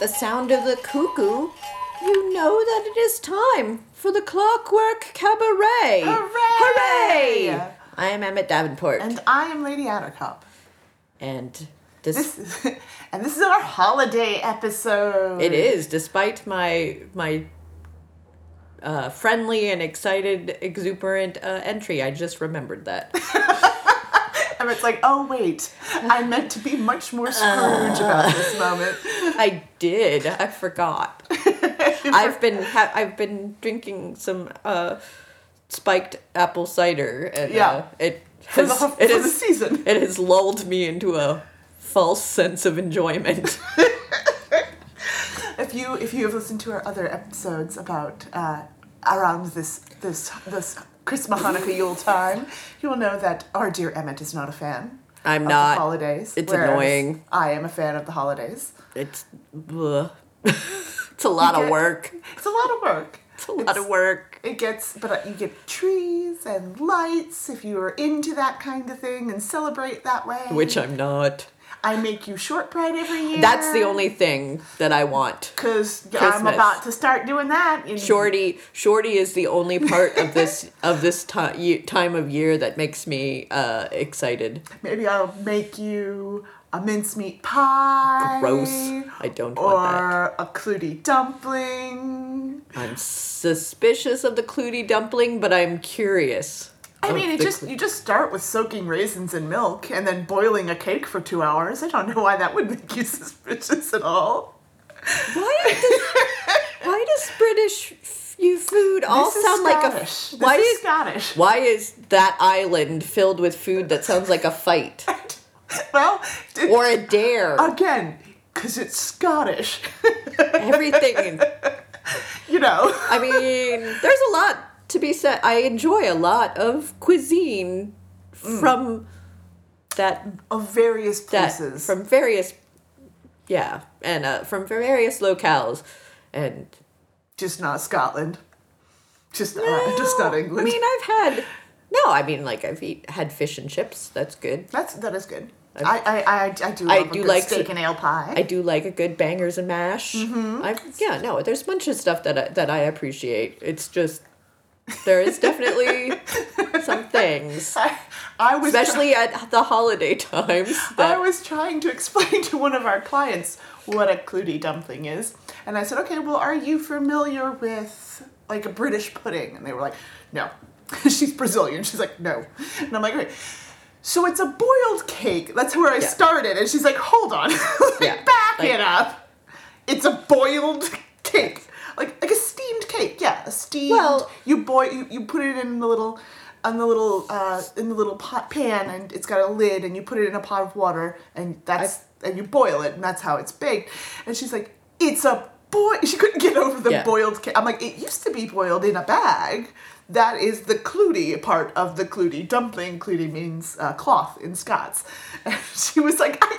The sound of the cuckoo, you know that it is time for the Clockwork Cabaret. Hooray! Hooray! I am Emmett Davenport. And I am Lady Attercop. and this, This is, and this is our holiday episode. it is, despite my my uh, friendly and excited, exuberant uh, entry, I just remembered that. And it's like, oh wait, I meant to be much more Scrooge about this moment. I did. I forgot. I've been ha- I've been drinking some uh, spiked apple cider, and Yeah. uh, it has the, it for the has season. it has lulled me into a false sense of enjoyment. If you if you have listened to our other episodes about uh, around this this this Christmas Hanukkah Yule time, you will know that our dear Emmett is not a fan. I'm of not. the holidays. It's annoying. I am a fan of the holidays. It's ugh. it's a lot You of work. It's a lot of work. It's a lot of work. It gets, but uh, you get trees and lights if you are into that kind of thing and celebrate that way. Which I'm not. I make you shortbread every year. That's the only thing that I want. because I'm about to start doing that. in- Shorty, Shorty is the only part of this of this ti- time of year that makes me uh, excited. Maybe I'll make you a mincemeat pie. Gross. I don't want that. Or a clootie dumpling. I'm suspicious of the clootie dumpling, but I'm curious. I of mean, it just you just start with soaking raisins in milk and then boiling a cake for two hours. I don't know why that would make you suspicious at all. why does why does British you food all This is sound like a Scottish. why is is Scottish. why is that island filled with food that sounds like a fight Well, or a dare? again, because it's Scottish. Everything. you know. I mean, there's a lot to be said. I enjoy a lot of cuisine from that Of various places. from various yeah, and uh, from various locales and just not Scotland. Just not, just not England. I mean, I've had no. I mean, like I've eat, had fish and chips. That's good. That's that is good. I I, I, I do I do good like steak and ale pie. I do like a good bangers and mash. Mm-hmm. I yeah, no, there's a bunch of stuff that I, that I appreciate. It's just there is definitely some things, I, I was especially at the holiday times. I was trying to explain to one of our clients what a clootie dumpling is, and I said, "Okay, well, are you familiar with like a British pudding?" And they were like, "No." She's Brazilian. She's like, "No," and I'm like, "Okay." So it's a boiled cake. That's where I Yeah. started, and she's like, "Hold on, like, Yeah, back like- it up. It's a boiled cake, like like a. Yeah, a steamed. Well- you boil. You, you put it in the little." On the little uh, in the little pot pan, and it's got a lid, and you put it in a pot of water, and that's and you boil it, and that's how it's baked. And she's like, "It's a boy." She couldn't get over the Yeah. boiled cake. I'm like, "It used to be boiled in a bag. That is the clootie part of the clootie dumpling. Clootie means uh, cloth in Scots." And she was like, I,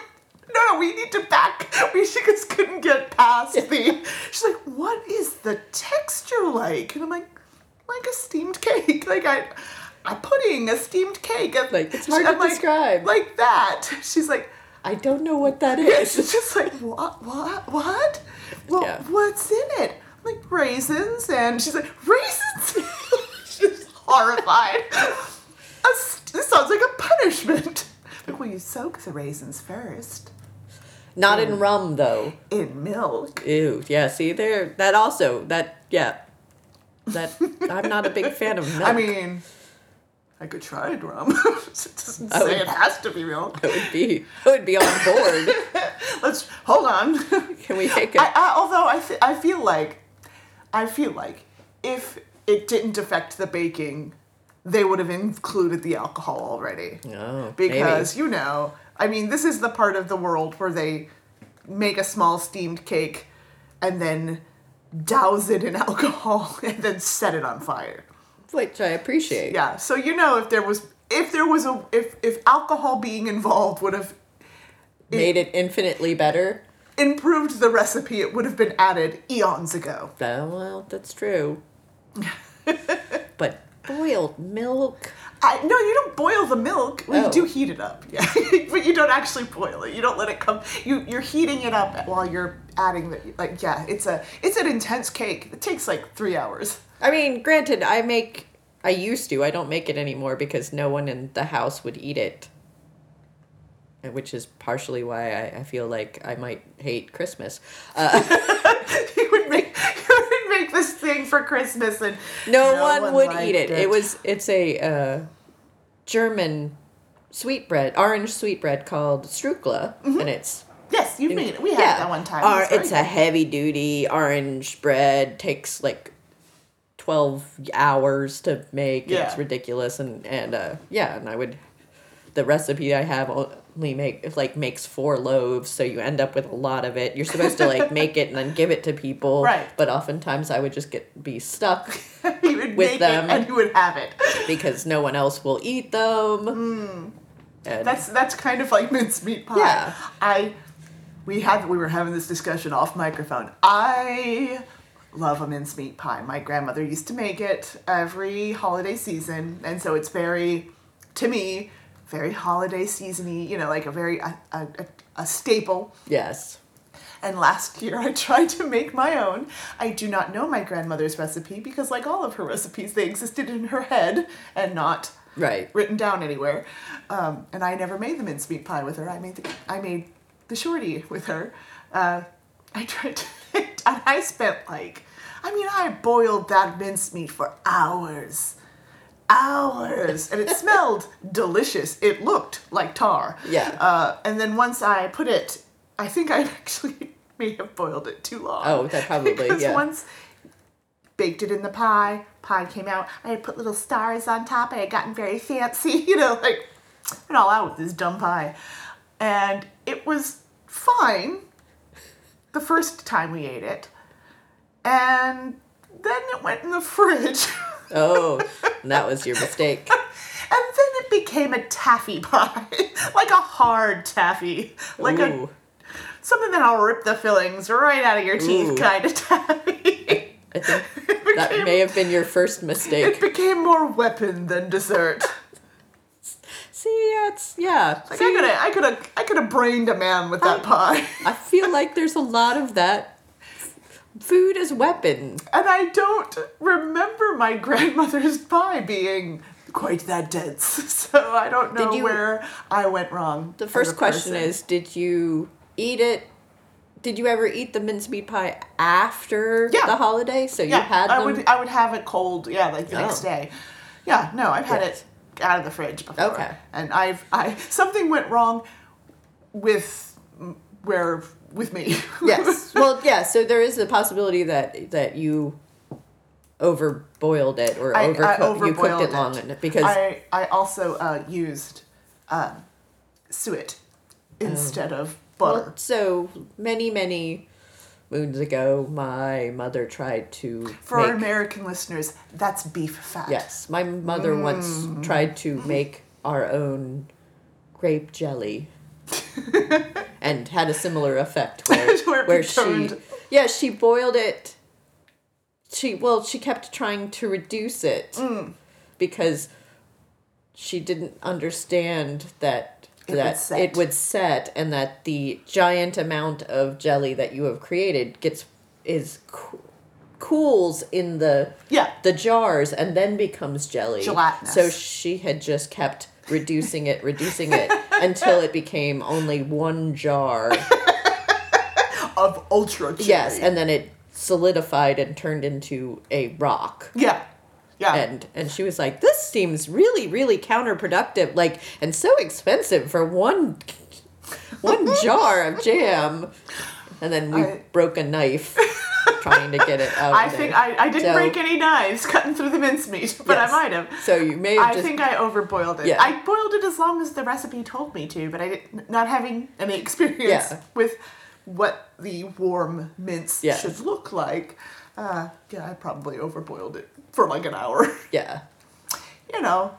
"No, no, we need to back. We she just couldn't get past the." She's like, "What is the texture like?" And I'm like, "Like a steamed cake. Like I." A pudding, a steamed cake. Like, it's hard I'm to like, describe. Like that. She's like, I don't know what that is. is. just like what what what well Yeah. what's in it I'm like raisins and she's like raisins she's horrified A this sounds like a punishment like well you soak the raisins first Not in mm. rum though. in milk. Ew. Yeah. See there. That also. That yeah. That I'm not a big fan of milk. I mean, I could try it rum. it doesn't I say would- it has to be milk. It would be. I would be on board. Let's hold on. Can we take a? I, I, although I, fe- I feel like, I feel like if it didn't affect the baking, they would have included the alcohol already. Oh, no. Because you know, I mean, this is the part of the world where they make a small steamed cake, and then douse it in alcohol and then set it on fire. which I appreciate. Yeah. So you know, if there was if there was a if if alcohol being involved would have Made it infinitely better. improved the recipe, it would have been added eons ago. Oh, well, that's true. but boiled milk. I no, you don't boil the milk. Well, Oh. you do heat it up, yeah, but you don't actually boil it. You don't let it come. You you're heating it up while you're adding the like yeah. It's a it's an intense cake. It takes like three hours. I mean, granted, I make. I used to. I don't make it anymore because no one in the house would eat it. Which is partially why I, I feel like I might hate Christmas. Uh, you would make you would make this thing for Christmas and no, one, would eat it. it. was. It's a uh, German sweetbread, orange sweetbread called Strukla, and it's yes. You made it. We had it that one time. Or It's a heavy duty orange bread. Takes like twelve hours to make. Yeah. It's ridiculous, and and uh, yeah, and I would. The recipe I have make like makes four loaves, so you end up with a lot of it. You're supposed to like make it and then give it to people, Right. But oftentimes I would just get be stuck you would with make them. it and you would have it. because no one else will eat them. Hmm. And That's that's kind of like mincemeat pie. Yeah. I we had we were having this discussion off microphone. I love a mincemeat pie. My grandmother used to make it every holiday season, and so it's very to me very holiday seasony. You know, like a very a, a, a, staple. yes, And last year I tried to make my own. I do not know my grandmother's recipe because, like all of her recipes, they existed in her head and not right. written down anywhere. Um, and I never made the mincemeat pie with her. I made the, I made the shorty with her. Uh, I tried to, and I spent like, I mean, I boiled that mincemeat for hours, hours, and it smelled delicious. It looked like tar. Yeah. Uh, and then once I put it, I think I actually may have boiled it too long. Oh, that probably, because yeah. once baked it in the pie. Pie came out. I had put little stars on top. I had gotten very fancy, you know, like and all out with this dumb pie. And it was fine the first time we ate it. And then it went in the fridge. Oh, that was your mistake. And then it became a taffy pie, like a hard taffy, like Ooh. a something that'll rip the fillings right out of your teeth Ooh. kind of taffy. I think that may have been your first mistake. It became more weapon than dessert. See, it's yeah. Like See, I could have, I could have, I could have brained a man with that pie. I feel like there's a lot of that. Food as weapon. And I don't remember my grandmother's pie being quite that dense. So I don't know you- where I went wrong. The first question person. is: Did you eat it? Did you ever eat the mincemeat pie after Yeah. the holiday? So you yeah, had I would, I would have it cold. Yeah, like the next Oh. day. Yeah, no, I've had Yes. it out of the fridge before. Okay. And I've, I something went wrong with where with me. yes. Well, yeah. So there is a possibility that that you overboiled it or I- I overcooked. you cooked overboiled it long it. enough because I I also uh, used um, suet instead of butter. Well, so many, many moons ago, my mother tried to For our. American listeners, that's beef fat. yes, my mother once Mm. tried to make our own grape jelly. and had a similar effect where, Where where she yeah she boiled it she well she kept trying to reduce it Mm. because she didn't understand that It would that set. it would set and that the giant amount of jelly that you have created gets is coo- cools in the Yeah. the jars and then becomes jelly Gelatinous. so she had just kept reducing it reducing it until it became only one jar of ultra cherry. Yes, and then it solidified and turned into a rock. yeah, yeah. And and she was like, "This seems really, really counterproductive, like, and so expensive for one one jar of jam." And then we I- broke a knife trying to get it out. I of think there. I, I didn't So- break any knives cutting through the mincemeat, but Yes. I might have. So you may have I just think I overboiled it. Yeah. I boiled it as long as the recipe told me to, but I did not having any experience Yeah. with what the warm mince Yeah. should look like. Uh, yeah, I probably overboiled it for like an hour. yeah. you know,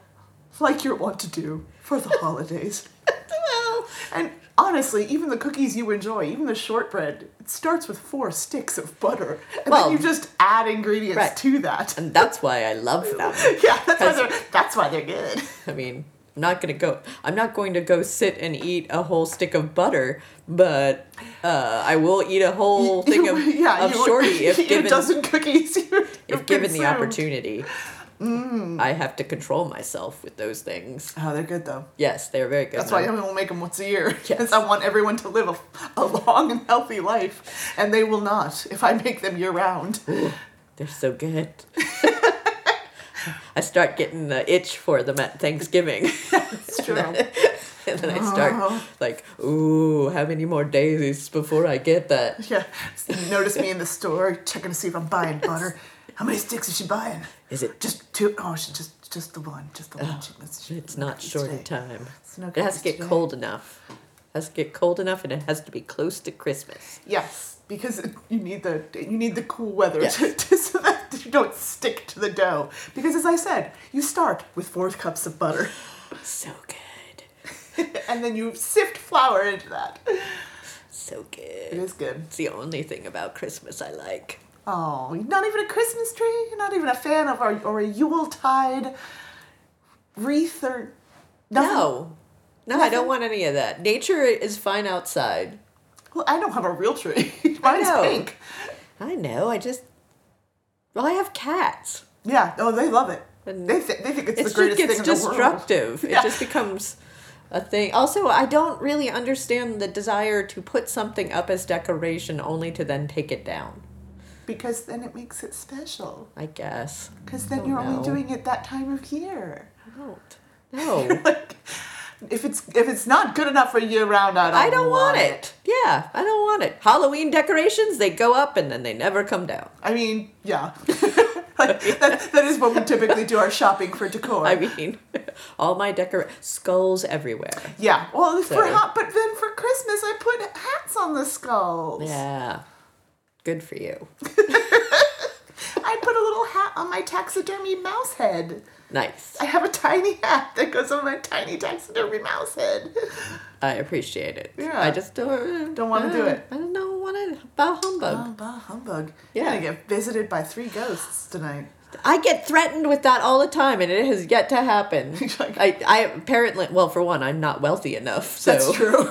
like you're wont to do for the holidays. Well, And honestly, even the cookies you enjoy, even the shortbread, it starts with four sticks of butter, and Well, then you just add ingredients right. to that. and that's why I love them. yeah, that's why they're that's why they're good. I mean, I'm not gonna go. I'm not going to go sit and eat a whole stick of butter, but uh, I will eat a whole thing of, yeah, of you shorty if given a dozen cookies. You, if you've given the opportunity. Mm. I have to control myself with those things. Oh, they're good though. Yes, they're very good. That's why I only make them once a year. Yes. I want everyone to live a, a long and healthy life, and they will not if I make them year round. They're so good. I start getting the itch for them at Thanksgiving. It's true. and then I start Oh. like, ooh, how many more days before I get that? Yeah. Notice me in the store checking to see if I'm buying butter. How many sticks is she buying? Is it Just two oh she just just the one. Just the one. She, that's- she- It's not short today. of time. It's no It has to get today. cold enough. It has to get cold enough, and it has to be close to Christmas. Yes, because you need the you need the cool weather Yes. to, to, so that you don't stick to the dough. Because as I said, you start with four cups of butter, So good, and then you sift flour into that. so good. It is good. It's the only thing about Christmas I like. Oh, not even a Christmas tree. You're not even a fan of our or a Yuletide wreath or nothing. No, no, I don't want any of that. Nature is fine outside. Well, I don't have a real tree. Mine's know. pink. I know. I just well, I have cats. Yeah. Oh, they love it. And They, th- they think it's, It the greatest just thing in the world. It's destructive. Yeah. It just becomes a thing. Also, I don't really understand the desire to put something up as decoration only to then take it down. Because then it makes it special. I guess. Because then you're know. only doing it that time of year. I don't. No. like, if it's if it's not good enough for year round, I don't. I don't want it. Yeah, I don't want it. Halloween decorations, they go up and then they never come down. I mean, yeah. like, that, that is when we typically do our shopping for decor. I mean, all my decor skulls everywhere. yeah. Well, for hot, but then for Christmas, I put hats on the skulls. Yeah. Good for you. I put a little hat on my taxidermy mouse head. Nice. I have a tiny hat that goes on my tiny taxidermy mouse head. I appreciate it. Yeah. I just don't Don't wanna do uh, it. I don't know want to about humbug. Oh, bah, humbug. Yeah. You're gonna get visited by three ghosts tonight. I get threatened with that all the time, and it has yet to happen. Like- I, I apparently, well, for one, I'm not wealthy enough, so That's true.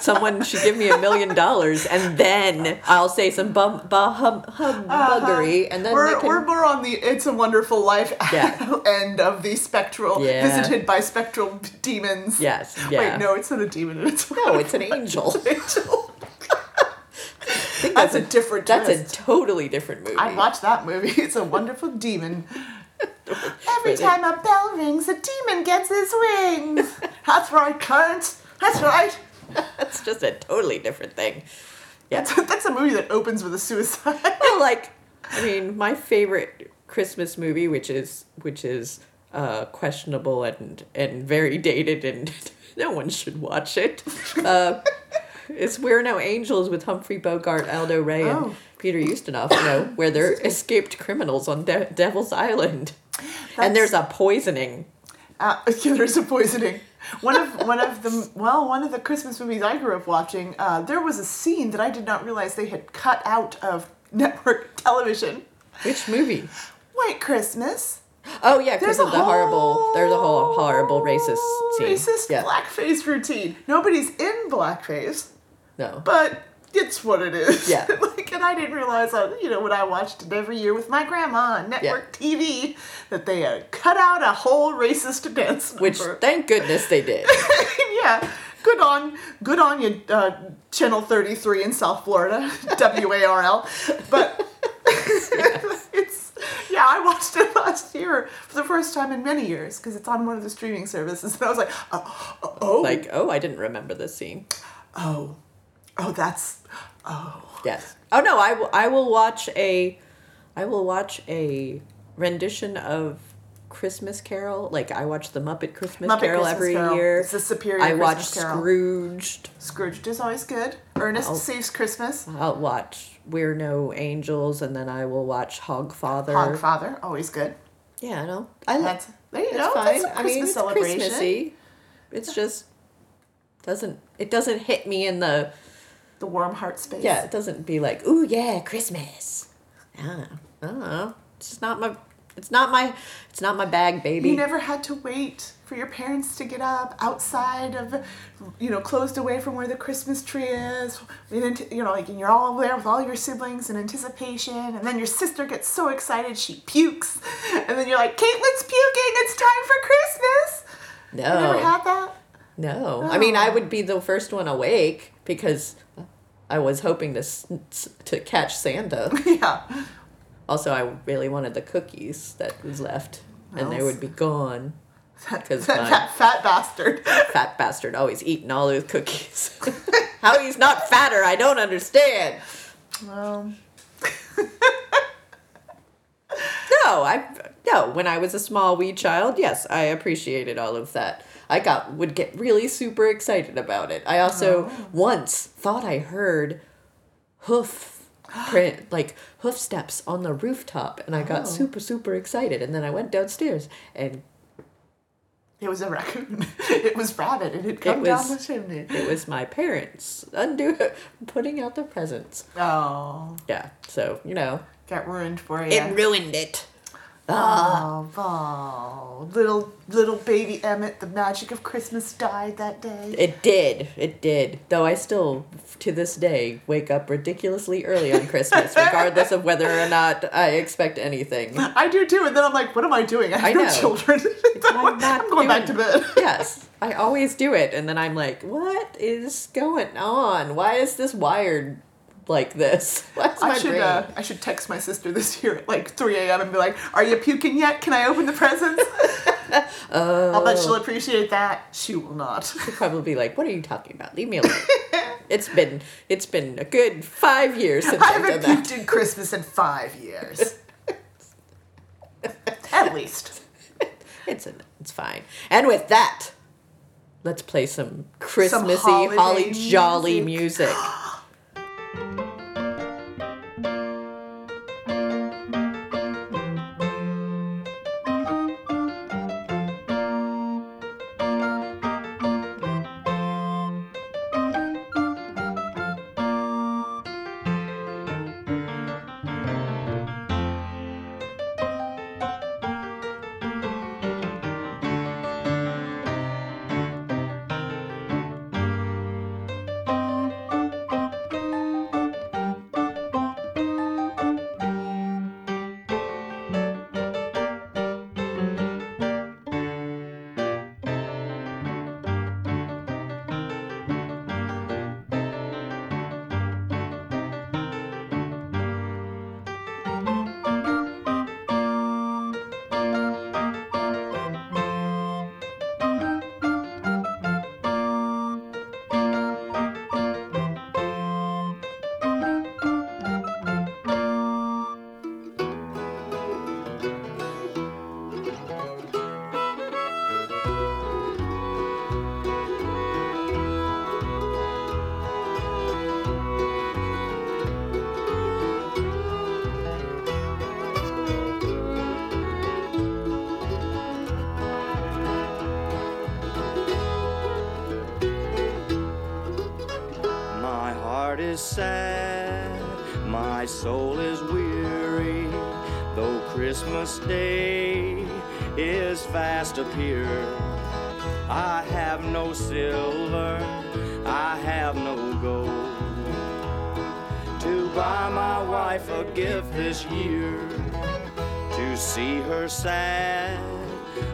someone should give me a million dollars, and then I'll say some bum, bah, hum, humbuggery, uh-huh. and then we're, can. we're more on the It's a Wonderful Life Yeah. end of the spectral, Yeah. visited by spectral demons. yes, yeah. Wait, no, it's not a demon. It's a no, it's an angel. angel. Think That's a different That's a totally different movie. I watched that movie. It's a wonderful demon. Every time a bell rings, a demon gets his wings. That's right, Clarence. That's right. That's just a totally different thing. Yeah. That's, that's a movie that opens with a suicide. well, like, I mean, my favorite Christmas movie, which is which is uh, questionable and and very dated, and no one should watch it. Uh, is We're No Angels with Humphrey Bogart, Aldo Ray, Oh. and Peter Ustinov. You know, where they're escaped criminals on De- Devil's Island, and there's a poisoning. Uh, yeah, there's a poisoning. One of one of the well, one of the Christmas movies I grew up watching. Uh, there was a scene that I did not realize they had cut out of network television. Which movie? White Christmas. Oh yeah, because of the horrible. There's a whole whole horrible racist scene. Racist yeah. blackface routine. Nobody's in blackface, No. but it's what it is. Yeah. like, and I didn't realize, uh, you know, when I watched it every year with my grandma on network TV, that they had cut out a whole racist dance Which thank goodness they did. yeah, good on good on you, uh, Channel 33 in South Florida, WARL. But it's yeah, I watched it last year for the first time in many years because it's on one of the streaming services, and I was like, oh, oh, Like, oh, I didn't remember this scene. oh, oh, that's oh. Yes. Oh no, I will. I will watch a. I will watch a rendition of Christmas Carol. Like I watch the Muppet Christmas Muppet Carol Christmas every Carol. year. It's a superior I watch. Scrooged. Scrooged is always good. Ernest Oh. Saves Christmas. I'll watch We're No Angels, and then I will watch Hogfather. Hogfather, always good. Yeah, I know. I like. There you It's go. fine. I mean, it's celebration. Christmassy. It's just doesn't it doesn't hit me in the The warm heart space. yeah it doesn't be like ooh yeah Christmas. I don't know. I don't know. It's just not my. It's not my. It's not my bag, baby. You never had to wait for your parents to get up outside of, you know, closed away from where the Christmas tree is. Ant- You know, like, and you're all there with all your siblings in anticipation, and then your sister gets so excited she pukes, and then you're like, Caitlin's puking, it's time for Christmas. no. You never had that? No. I mean, I Oh. would be the first one awake because I was hoping to to catch Santa. yeah. Also, I really wanted the cookies that was left, and they would be gone. That, 'Cause that, my- that fat bastard. Fat bastard always eating all those cookies. How he's not fatter, I don't understand. Well, No, I no. When I was a small wee child, yes, I appreciated all of that. I got would get really super excited about it. I also Oh. once thought I heard hoof print like hoof steps on the rooftop, and I got Oh. super super excited. And then I went downstairs, and it was a raccoon. it was rabbit. It had come down the chimney. it was my parents undo putting out the presents. Oh, Yeah, so you know, got ruined for you. it ruined it. Oh, oh, little little baby Emmett, the magic of Christmas died that day. It did. It did. Though I still, to this day, wake up ridiculously early on Christmas, regardless of whether or not I expect anything. I do too, and then I'm like, what am I doing? I have I no know. children. I'm not I'm going back to bed. Yes, I always do it, and then I'm like, what is going on? Why is this wired like this? I should uh, I should text my sister this year at like 3 a.m. and be like, "Are you puking yet? Can I open the presents?" I'll bet she'll appreciate that. She will not. She'll probably be like, "What are you talking about? Leave me alone." it's been it's been a good five years since I I've done haven't that. puked in Christmas in five years. At least. It's a, it's fine. And with that, let's play some Christmassy, holiday holly jolly music. music. My appear. I have no silver, I have no gold to buy my wife a gift this year. To see her sad,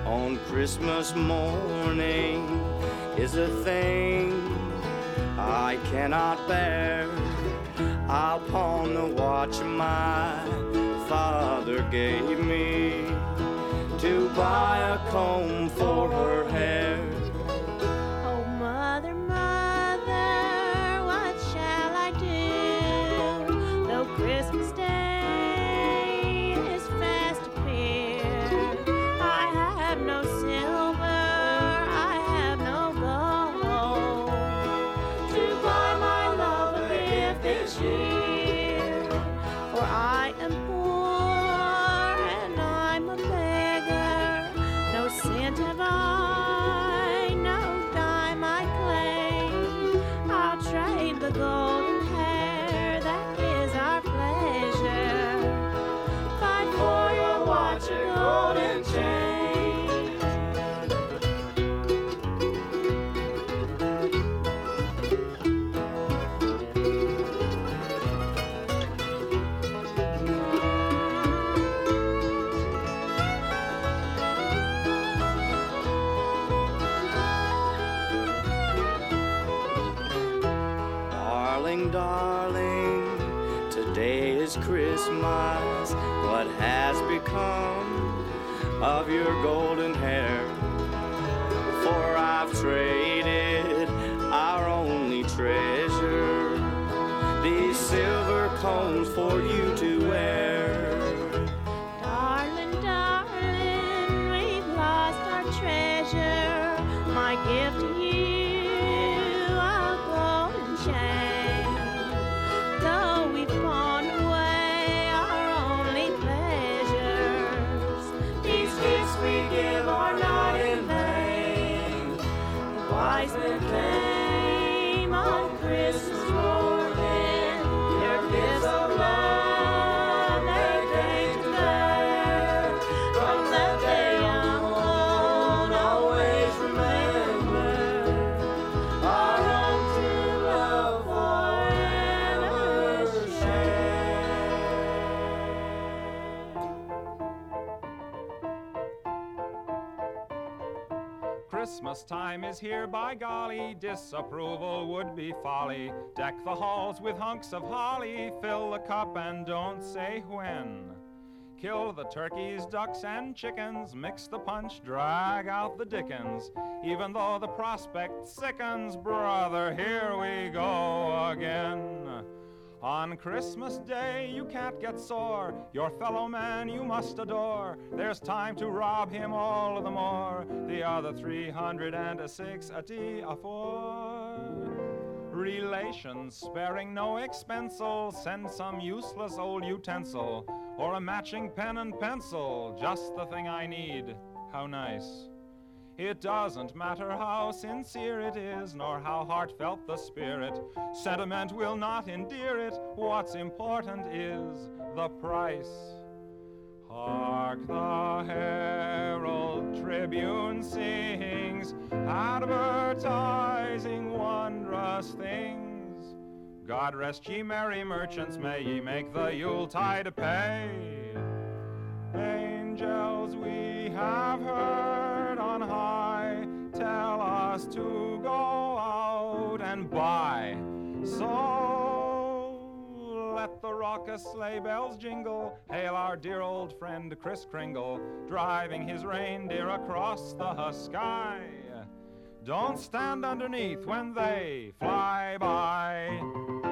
on Christmas morning is a thing I cannot bear. I'll pawn the watch my father gave me to buy a comb for her hair. Of Christmas time is here, by golly, disapproval would be folly. Deck the halls with hunks of holly, fill the cup and don't say when. Kill the turkeys, ducks, and chickens, mix the punch, drag out the dickens. Even though the prospect sickens, brother, here we go again. On Christmas Day, you can't get sore. Your fellow man you must adore. There's time to rob him all the more. The other 360 a four. Relations sparing no expensel. Send some useless old utensil or a matching pen and pencil. Just the thing I need. How nice. It doesn't matter how sincere it is, nor how heartfelt the spirit. Sentiment will not endear it. What's important is the price. Hark the Herald Tribune sings, advertising wondrous things. God rest ye merry merchants, may ye make the Yuletide pay. Angels we have heard to go out and buy. So let the raucous sleigh bells jingle, hail our dear old friend Kris Kringle, driving his reindeer across the sky. Don't stand underneath when they fly by.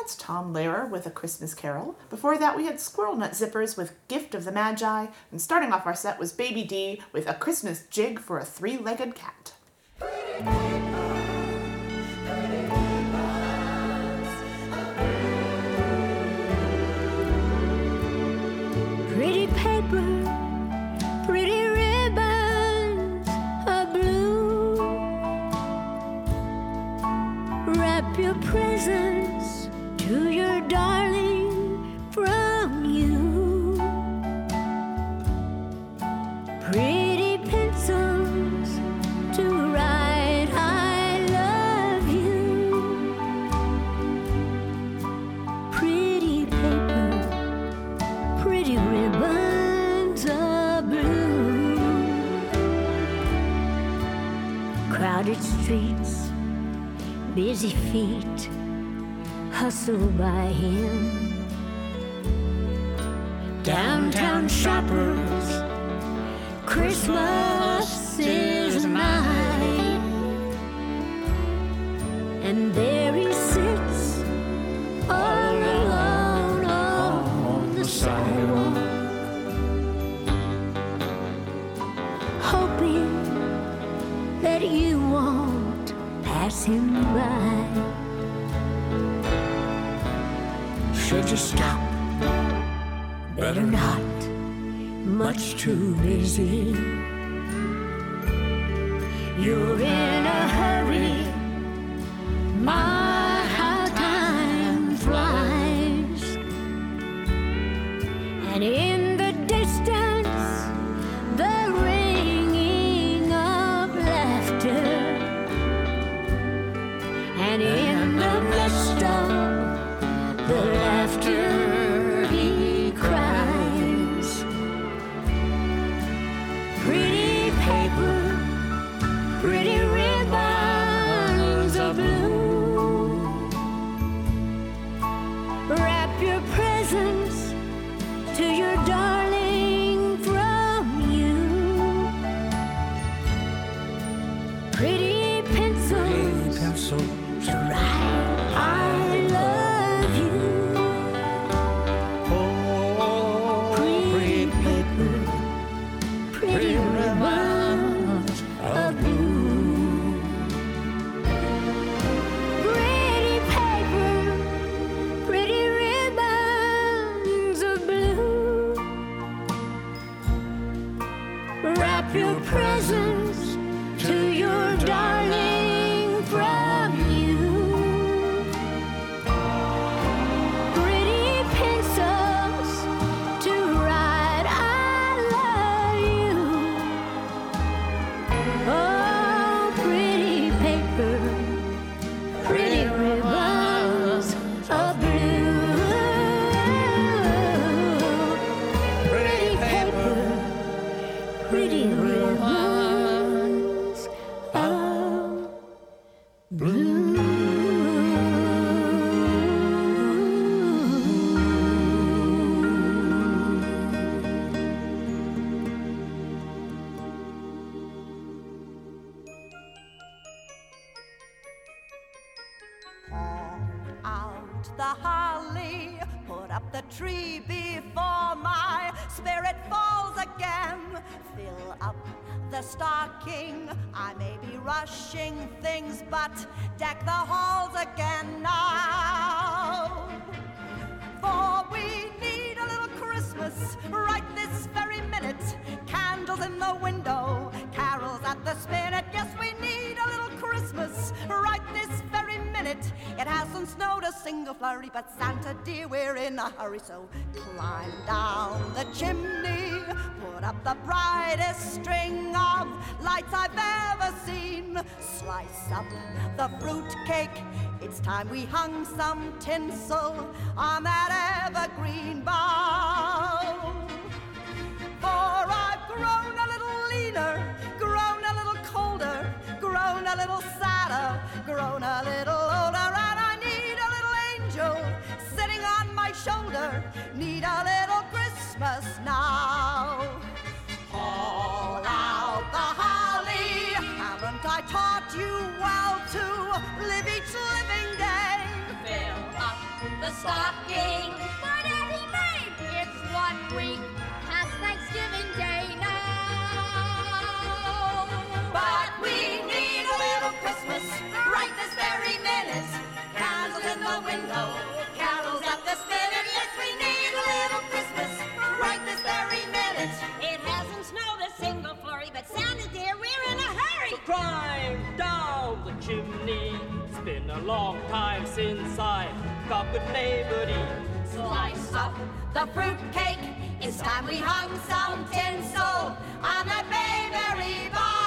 That's Tom Lehrer with A Christmas Carol. Before that, we had Squirrel Nut Zippers with Gift of the Magi. And starting off our set was Baby D with A Christmas Jig for a Three Legged Cat. Pretty paper, pretty ribbons of blue. Wrap your presents streets, busy feet hustle by him. Downtown shoppers, Christmas is nigh. And there he sits, oh, Should you stop? Better not, much too busy. You're in a hurry. My, chimney, put up the brightest string of lights I've ever seen. Slice up the fruit cake. It's time we hung some tinsel on that evergreen bough. For I've grown a little leaner, grown a little colder, grown a little sadder, grown a little older, shoulder. Need a little Christmas now. Haul out the holly. Haven't I taught you well to live each living day? Fill up the stocking. But Auntie Mame, it's one week past Thanksgiving Day now. But we need a little Christmas right this very minute. Candles in the window, carols at the spinet. Yes, we need a little Christmas right this very minute. It hasn't snowed a single flurry, but Santa dear, we're in a hurry. Climb down the chimney. It's been a long time since I got good neighborly. Slice up the fruit cake. It's time we hung some tinsel on that bayberry bough.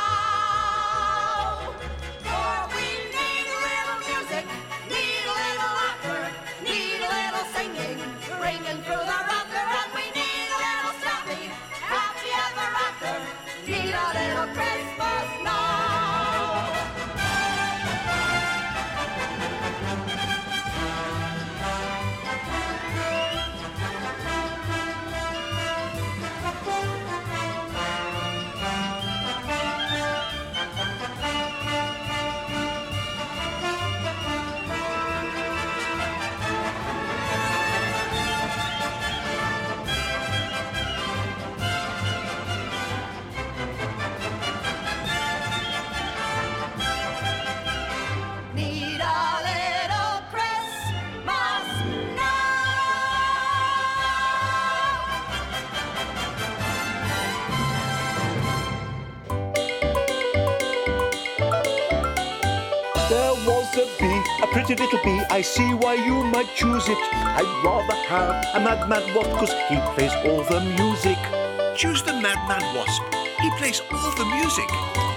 see why you might choose it. I'd rather have a Madman Wasp, cause he plays all the music. Choose the Madman Wasp. He plays all the music.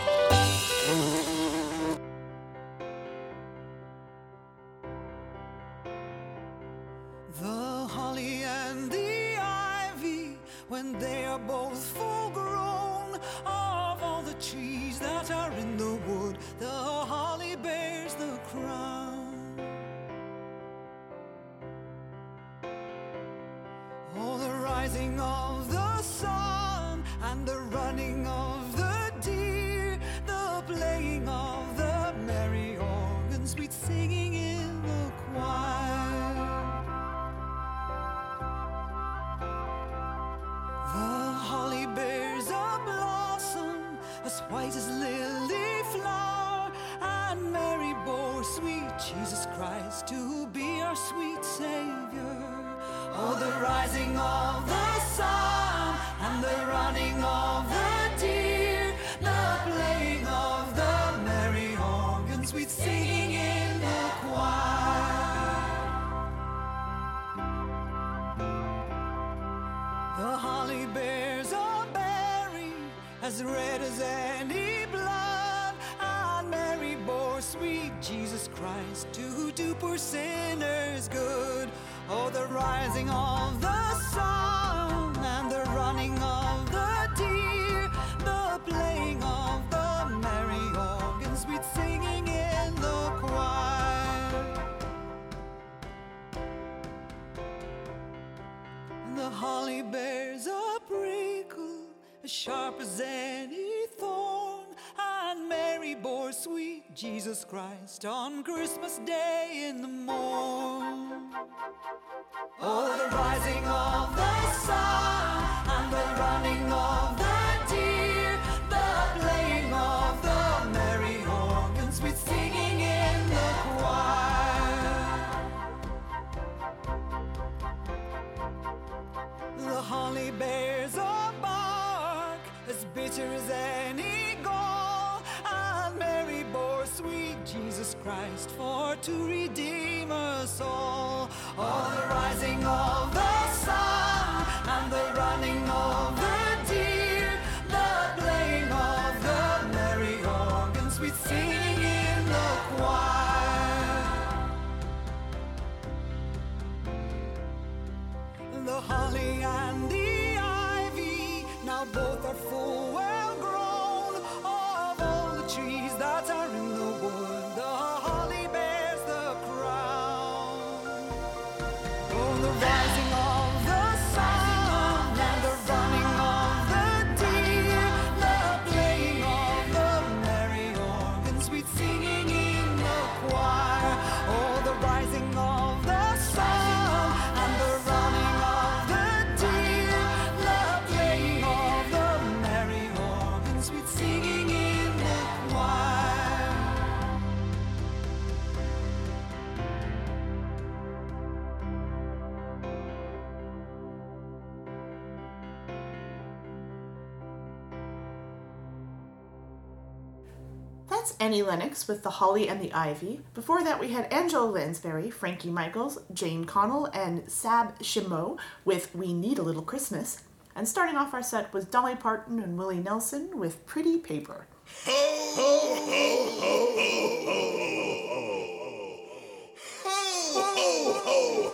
Christ on Christmas Day in the morn. Oh, the rising of the sun and the running of the Christ for to redeem us all. All the rising of the sun and the running of the deer, the playing of the merry organs, sweet singing in the choir. The holly and the ivy now both are full. Annie Lennox with The Holly and the Ivy. Before that, we had Angela Lansbury, Frankie Michaels, Jane Connell, and Sab Shimono with We Need a Little Christmas. And starting off our set was Dolly Parton and Willie Nelson with Pretty Paper. Ho, ho, ho, ho, ho, ho, ho, ho, ho, ho, ho.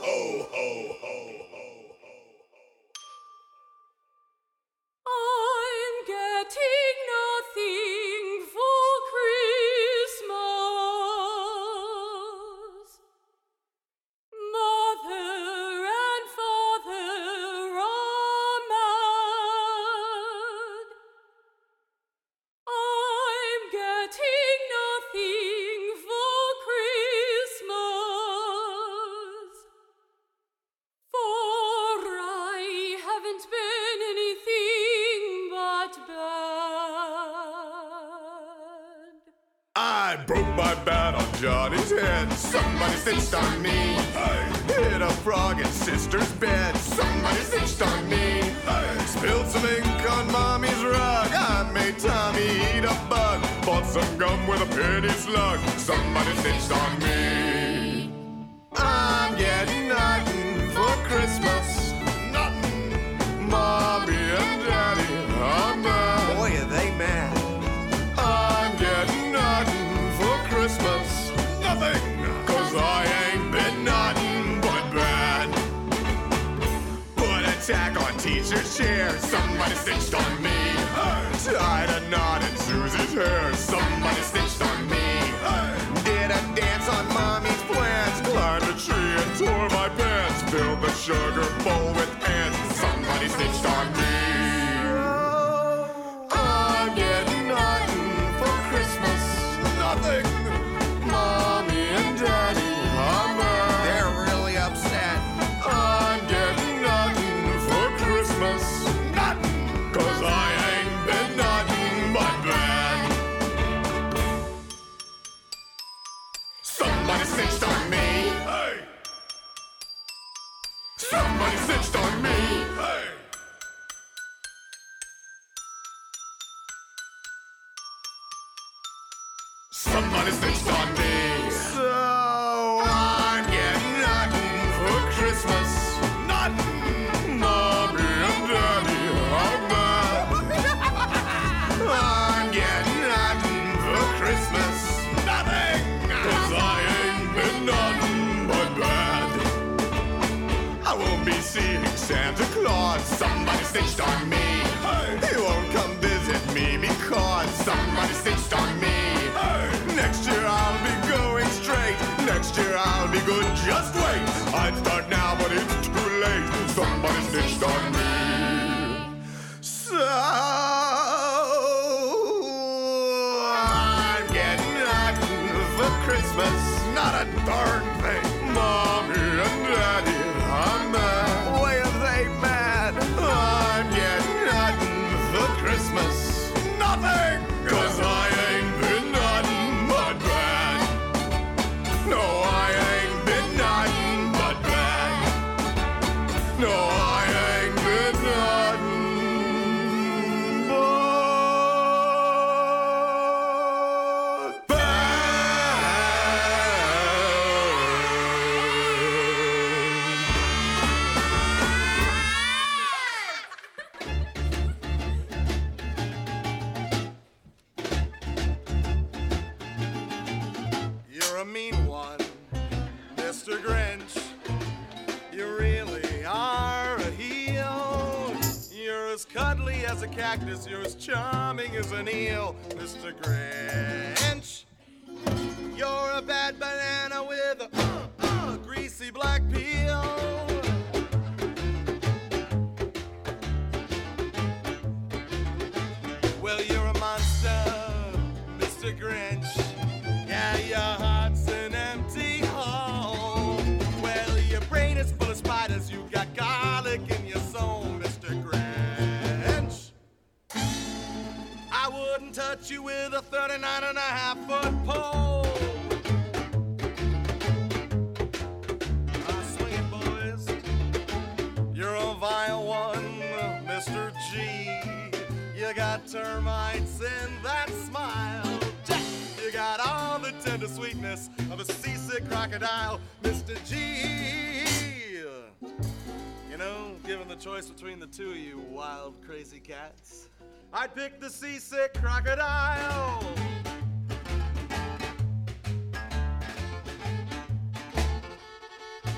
I'd start now, but it's too late. Somebody stitched on me. Cactus, you're as charming as an eel, Mr. Grinch. You're a bad banana with a uh, uh, greasy black peel. You with a 39 and a half foot pole. Ah, swing it, boys. You're a vile one, Mr. G. You got termites in that smile. You got all the tender sweetness of a seasick crocodile, Mr. G. You know, given the choice between the two of you wild, crazy cats, I'd pick the seasick crocodile.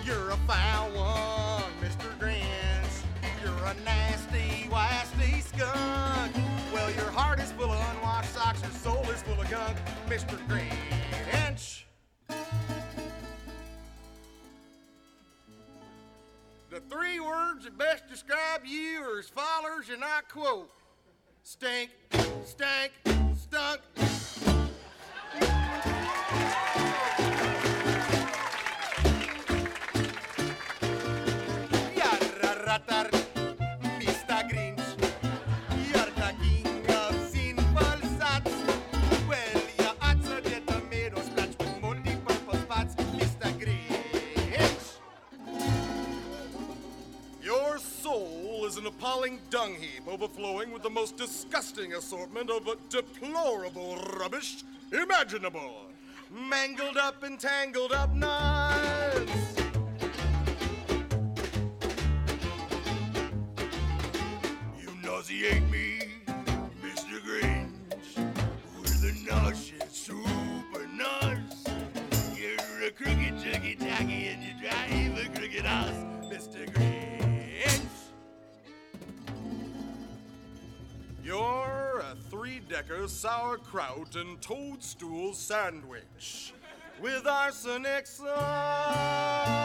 You're a foul one, Mr. Grinch. You're a nasty, wasty skunk. Well, your heart is full of unwashed socks, your soul is full of gunk, Mr. Grinch. The three words that best describe you are as follows, and I quote stink, stank, stunk. Appalling dung heap overflowing with the most disgusting assortment of deplorable rubbish imaginable. Mangled up and tangled up knots. You nauseate me, Mr. Grinch, with a nauseous super nuts. You're a crooked, juggy, tacky, and you drive a crooked house, You're a three decker sauerkraut and toadstool sandwich with arsenic sauce.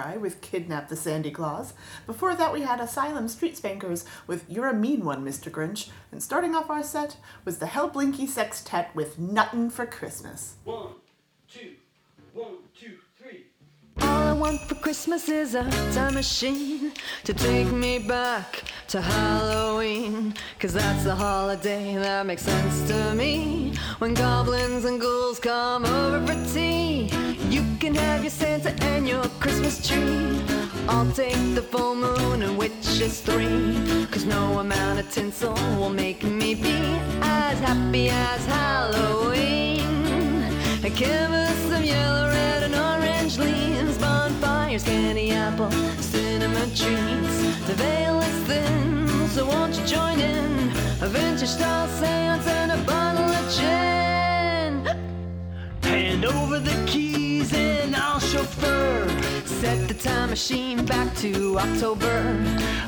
With Kidnap the Sandy Claws. Before that, we had Asylum Street Spankers with You're a Mean One, Mr. Grinch. And starting off our set was the Hellblinki Sextet with Nuttin' for Christmas. One, two, one, two, three. All I want for Christmas is a time machine to take me back to Halloween. Cause that's the holiday that makes sense to me. When goblins and ghouls come over for tea, can have your Santa and your Christmas tree. I'll take the full moon and which is three. Cause no amount of tinsel will make me be as happy as Halloween. Give us some yellow, red, and orange leaves, bonfires, candy apple, cinema treats. The veil is thin, so won't you join in? A vintage style seance and a bottle of gin. Hand over the keys and I'll chauffeur. Set the time machine back to October.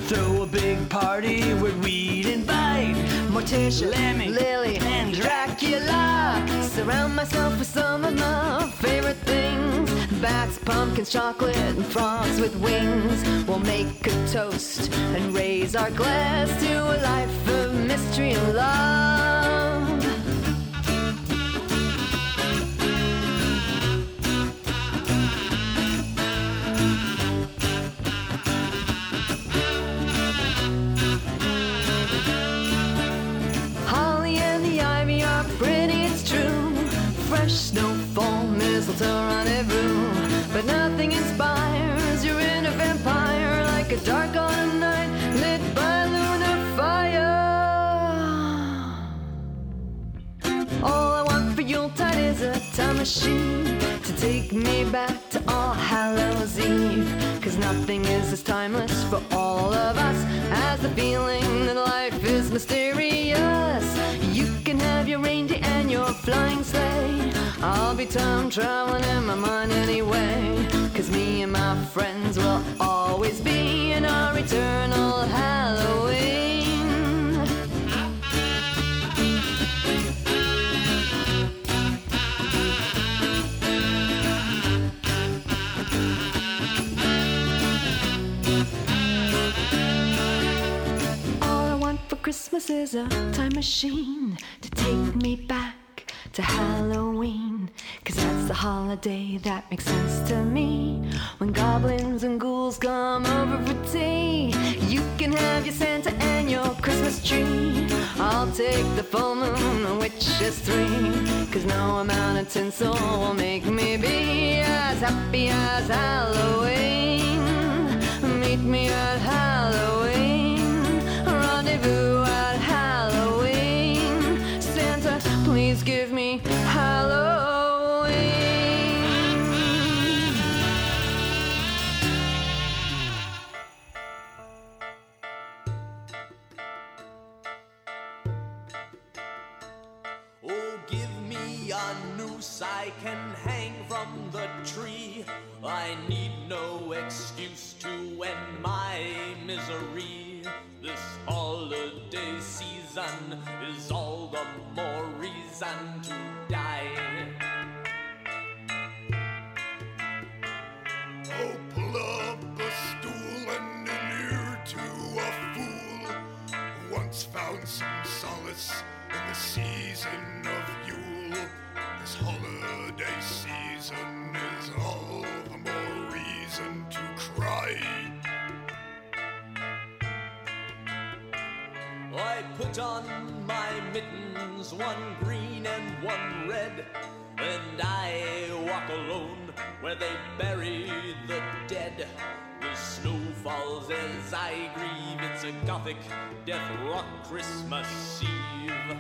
Throw a big party where we'd invite Morticia, Lemmy, Lily, and Dracula. Surround myself with some of my favorite things bats, pumpkins, chocolate, and frogs with wings. We'll make a toast and raise our glass to a life of mystery and love. Is a time machine to take me back to All Hallows Eve. Cause nothing is as timeless for all of us as the feeling that life is mysterious. You can have your reindeer and your flying sleigh. I'll be time traveling in my mind anyway. Cause me and my friends will always be in our eternal Halloween. Christmas is a time machine to take me back to Halloween. Cause that's the holiday that makes sense to me. When goblins and ghouls come over for tea, you can have your Santa and your Christmas tree. I'll take the full moon, which is three. Cause no amount of tinsel will make me be as happy as Halloween. Meet me at Halloween. Rendezvous misery. This holiday season is all the more reason to die. Oh, pull up a stool and an ear to a fool who once found some solace in the season of Yule. This holiday season is all the more reason to cry. I put on my mittens, one green and one red, and I walk alone where they bury the dead. The snow falls as I grieve, it's a gothic death rock Christmas Eve.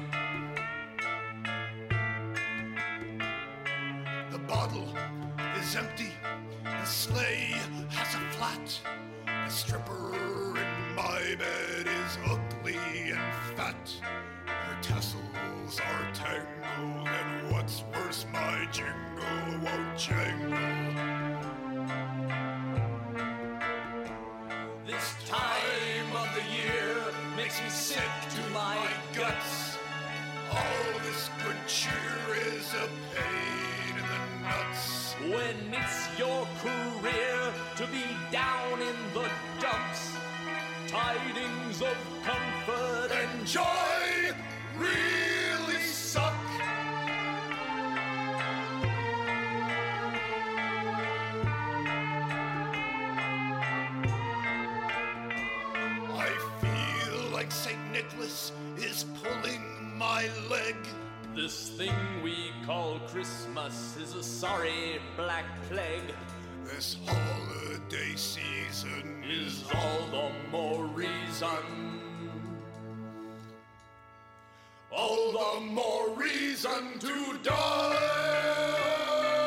The bottle is empty, the sleigh has a flat. The stripper in my bed is ugly Her tassels are tangled, and what's worse, my jingle won't jangle. This time of the year makes me sick to my guts. All this good cheer is a pain in the nuts. When it's your career thing we call Christmas is a sorry black plague. This holiday season Is all the more reason. all the more reason to die.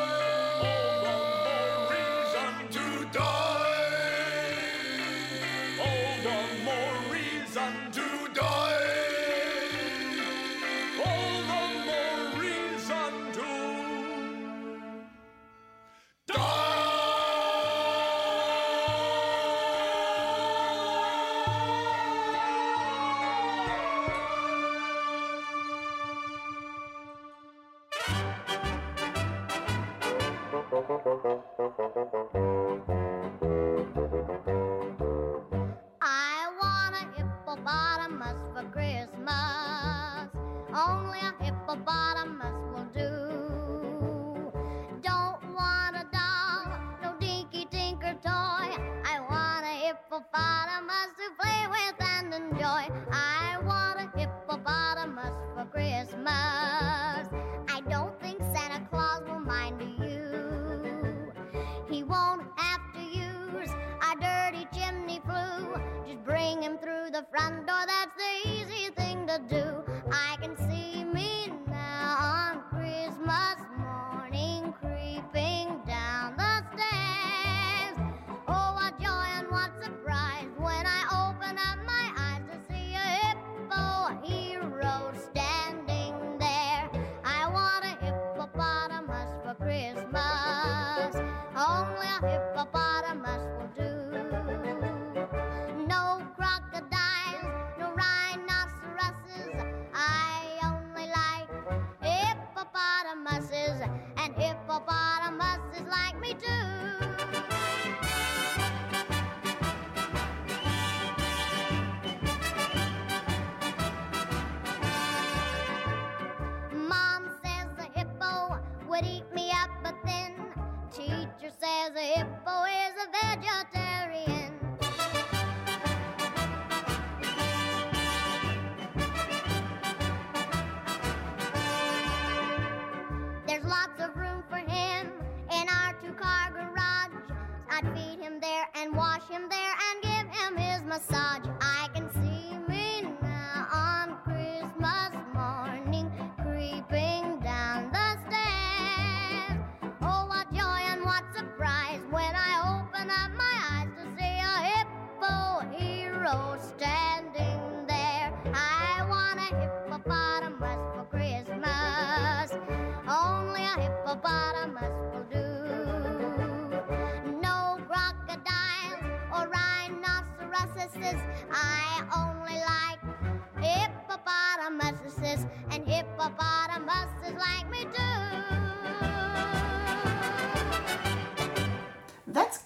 Thank you.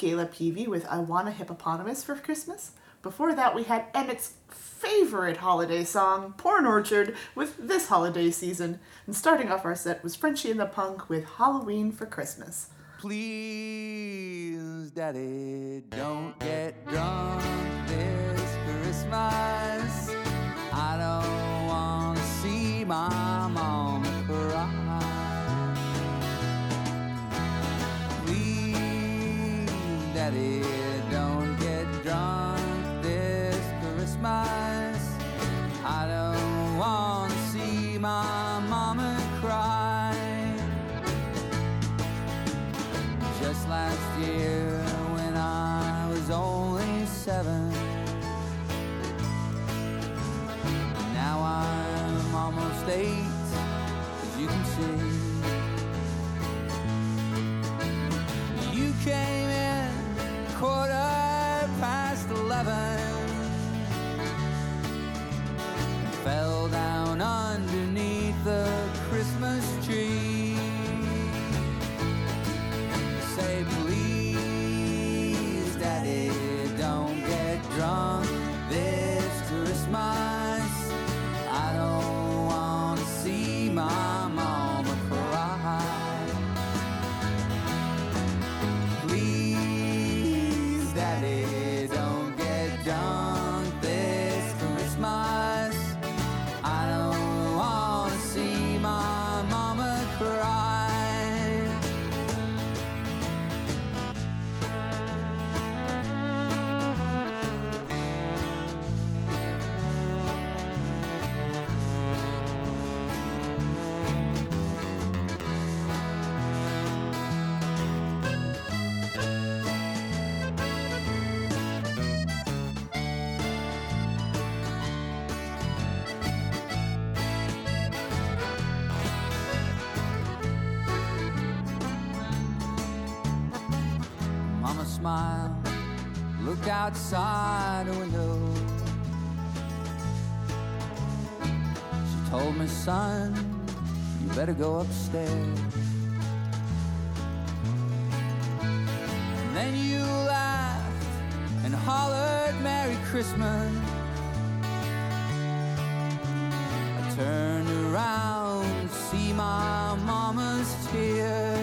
Gayla Peevey with I Want a Hippopotamus for Christmas. Before that, we had Emmett's favorite holiday song, Porn Orchard, with This Holiday Season. And starting off our set was Frenchy and the Punk with Halloween for Christmas. Please, Daddy, don't get drunk this Christmas. I don't want to see my Daddy, don't get drunk this Christmas. I don't want to see my mama cry. Just last year, when I was only seven, now I'm almost eight, as you can see. You came on side window. She told me, son, you better go upstairs. And then you laughed and hollered, Merry Christmas. I turned around to see my mama's tears.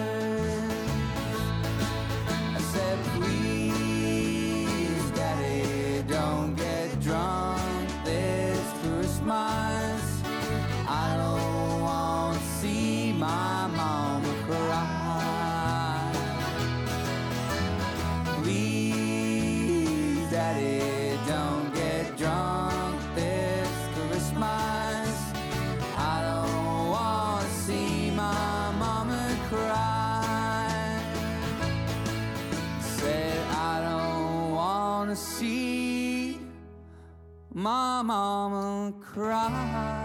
Mama cry.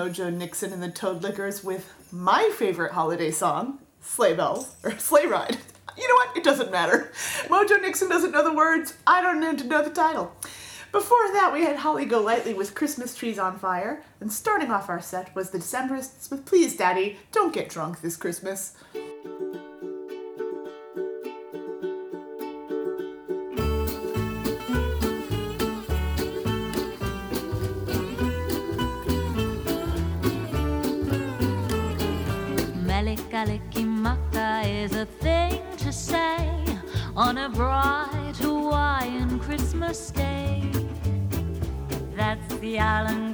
Mojo Nixon and the Toadliquors with my favorite holiday song, Sleigh Bells, or Sleigh Ride. You know what? It doesn't matter. Mojo Nixon doesn't know the words. I don't need to know the title. Before that, we had Holly Golightly with Christmas Trees on Fire, and starting off our set was the Decemberists with Please Daddy, Don't Get Drunk This Christmas. Day. That's the island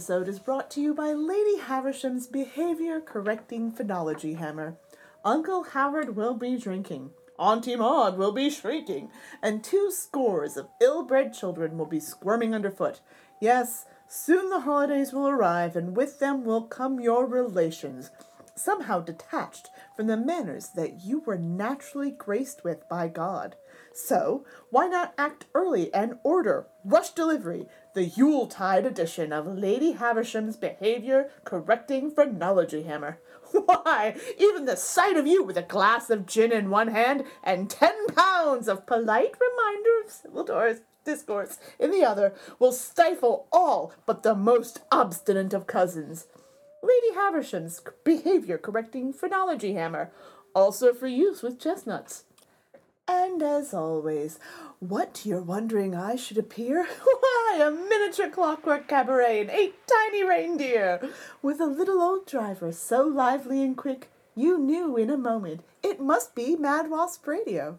episode is brought to you by Lady Haversham's Behavior Correcting Phrenology Hammer. Uncle Howard will be drinking, Auntie Maud will be shrieking, and two scores of ill bred children will be squirming underfoot. Yes, soon the holidays will arrive, and with them will come your relations, somehow detached from the manners that you were naturally graced with by God. So, why not act early and order, rush delivery, the Yuletide edition of Lady Haversham's Behavior Correcting Phrenology Hammer? Why, even the sight of you with a glass of gin in one hand and ten pounds of polite reminder of civil doors discourse in the other will stifle all but the most obstinate of cousins. Lady Haversham's Behavior Correcting Phrenology Hammer, also for use with chestnuts. And as always, what you're wondering I should appear? Why, a miniature clockwork cabaret and eight tiny reindeer, with a little old driver so lively and quick, you knew in a moment it must be Mad Wasp Radio.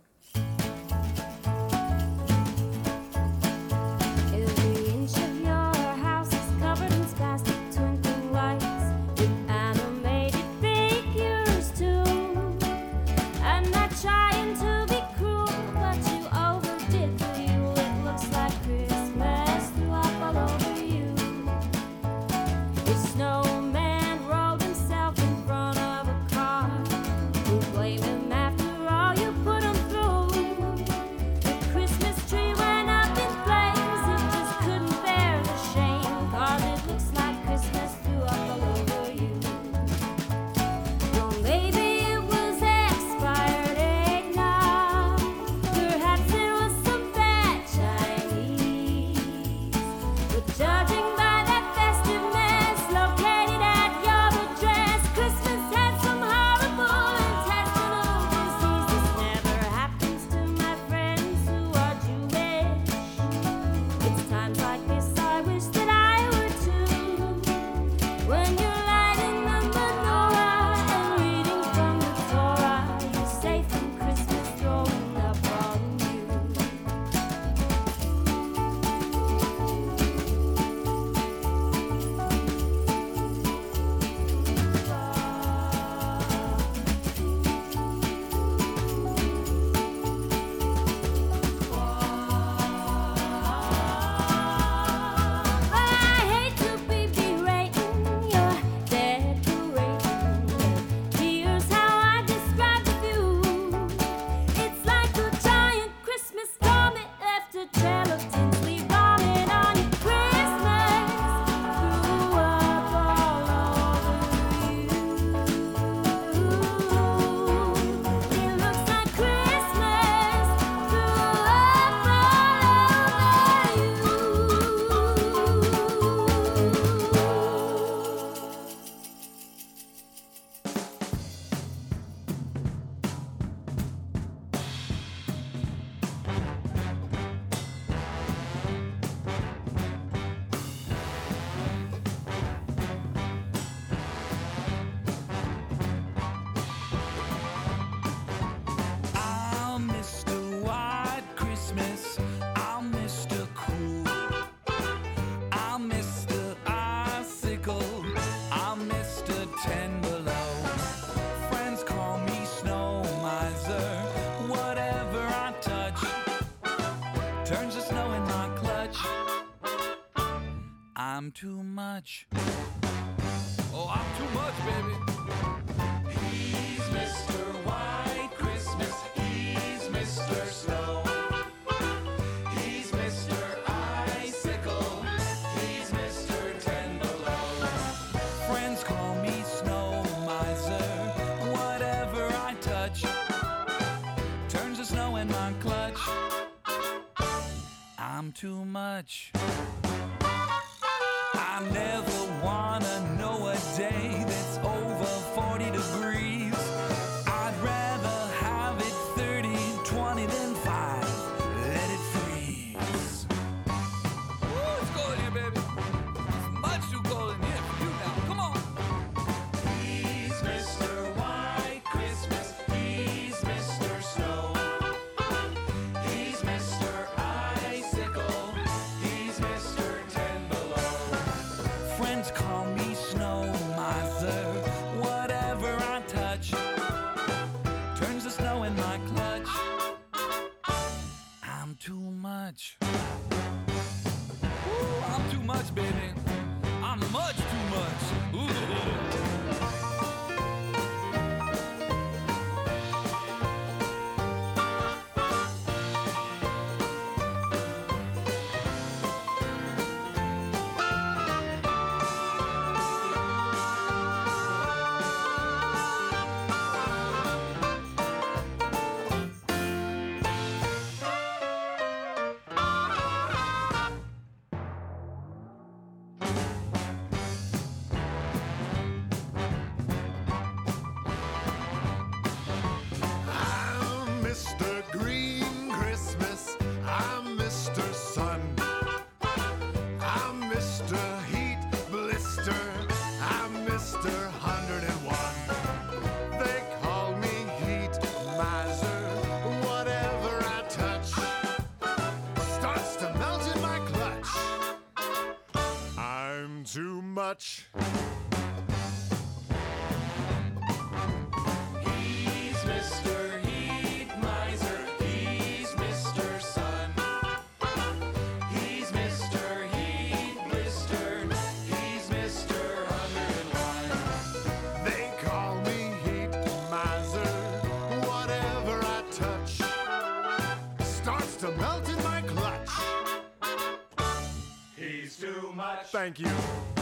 Much. much. Thank you.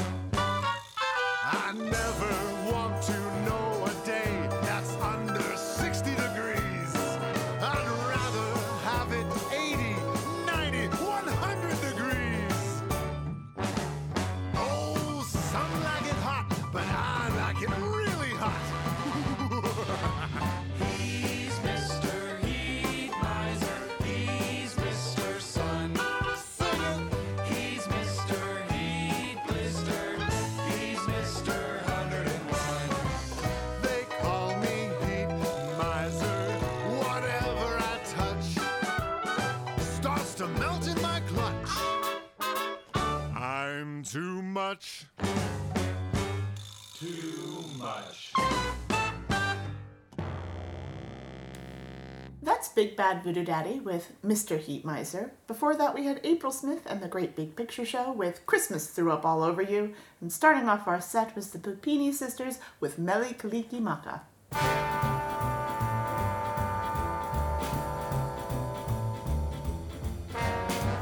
Big Bad Voodoo Daddy with Mr. Heat Miser. Before that, we had April Smith and the Great Big Picture Show with Christmas Threw Up All Over You. And starting off our set was the Puppini Sisters with Mele Kalikimaka.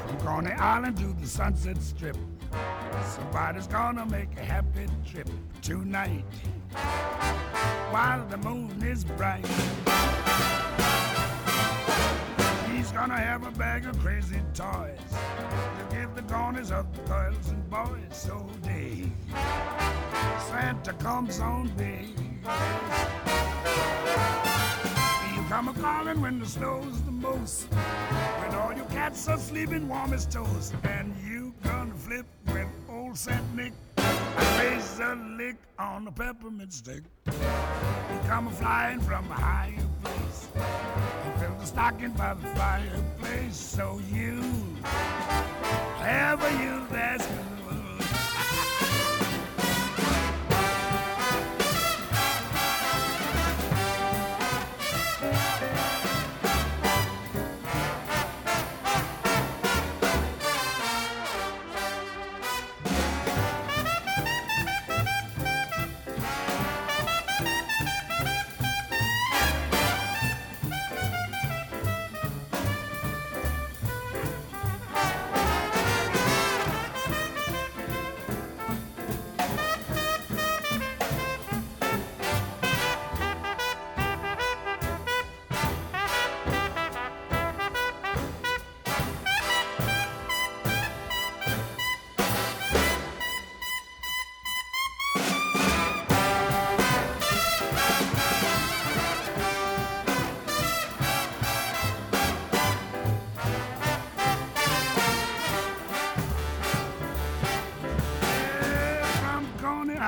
From Coney Island to the Sunset Strip. Somebody's gonna make a happy trip tonight while the moon is bright. Gonna have a bag of crazy toys to give the corners of the girls and boys so day Santa comes on big. Come a calling when the snow's the most. When all your cats are sleeping warm as toast. And you gonna flip when old Saint Nick plays a lick on a peppermint stick. You come a flying from a higher place. You fill the stocking by the fireplace. So you have a you that's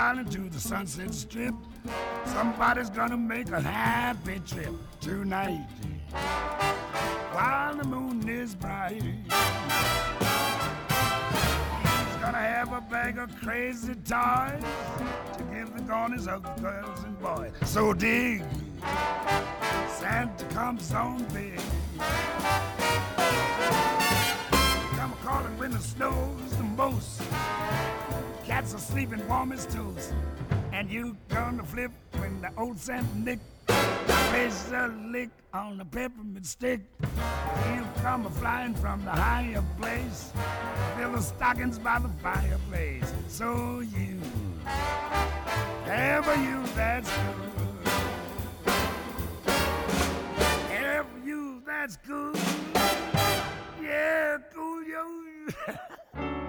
Coney Island to the Sunset Strip, somebody's gonna make a happy trip tonight while the moon is bright. He's gonna have a bag of crazy toys to give the corners of girls and boys. So dig, Santa comes on big. Come calling when the snow's the most. Cats are sleeping warm as toast. And you gonna flip when the old Saint Nick plays a lick on the peppermint stick. You come a flying from the higher place. Fill the stockings by the fireplace. So you ever you that's good. Ever good. Yeah, cool yo.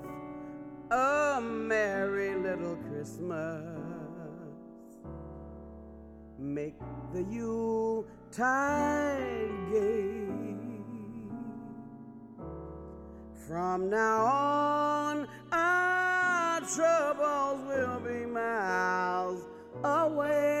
a merry little Christmas. Make the Yuletide gay. From now on, our troubles will be miles away.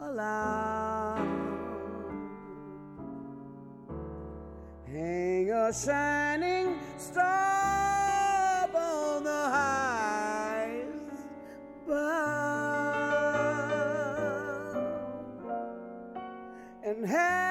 allow. Hang a shining star on the highest bough and have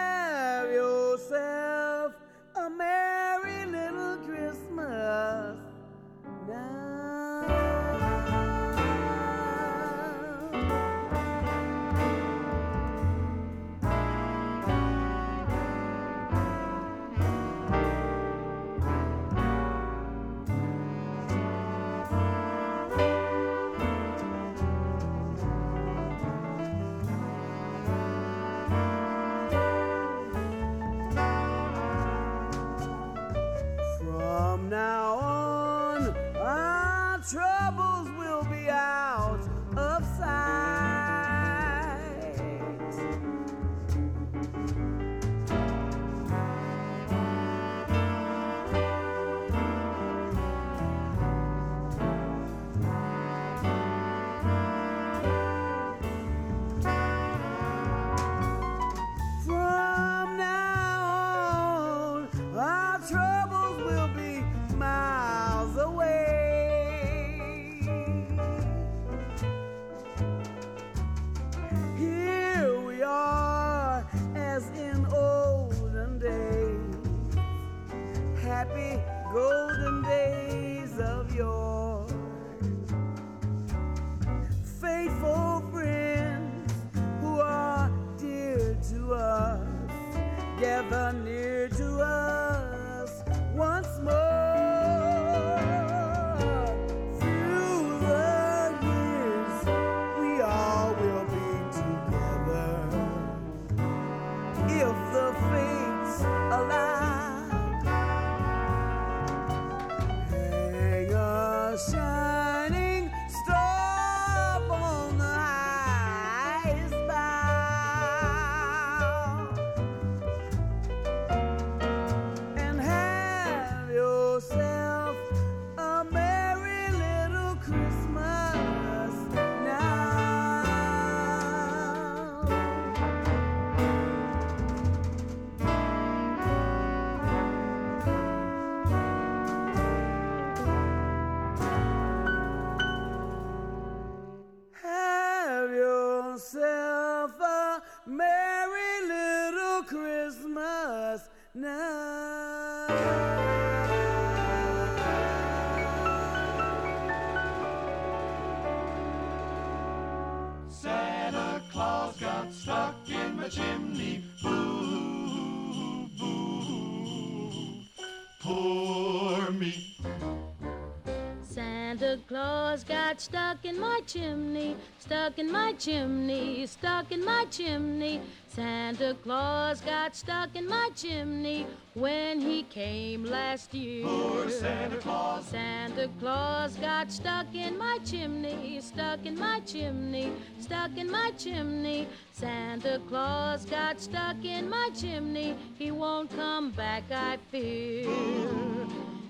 stuck in my chimney, stuck in my chimney. Santa Claus got stuck in my chimney when he came last year. Poor Santa Claus. Santa Claus got stuck in my chimney, stuck in my chimney, stuck in my chimney. Santa Claus got stuck in my chimney. He won't come back, I fear.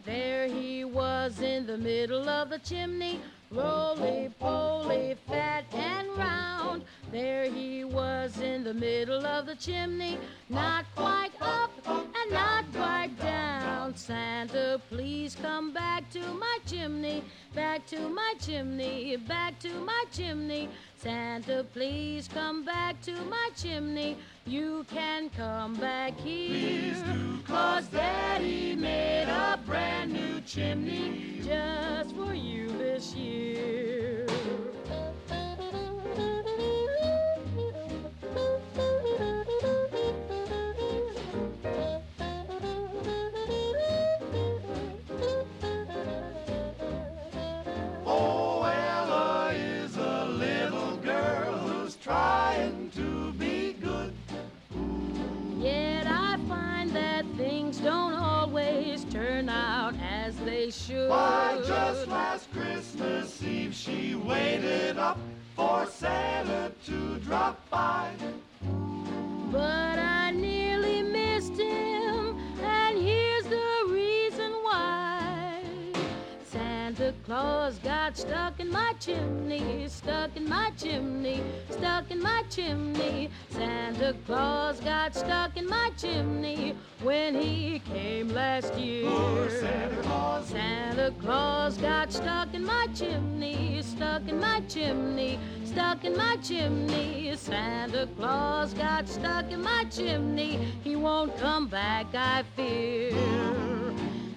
There he was in the middle of the chimney, roly poly, fat and round. There he was in the middle of the chimney, not quite up and not quite down. Santa, please come back to my chimney, back to my chimney, back to my chimney. Santa, please come back to my chimney. You can come back here. Cause Daddy made a brand new chimney just for you this year. trying to be good. Yet I find that things don't always turn out as they should. Why, just last Christmas Eve, she waited up for Santa to drop by. But Claus got stuck in my chimney, stuck in my chimney, stuck in my chimney. Santa Claus got stuck in my chimney when he came last year. Poor Santa Claus. Santa Claus got stuck in my chimney, stuck in my chimney, stuck in my chimney. Santa Claus got stuck in my chimney. He won't come back, I fear.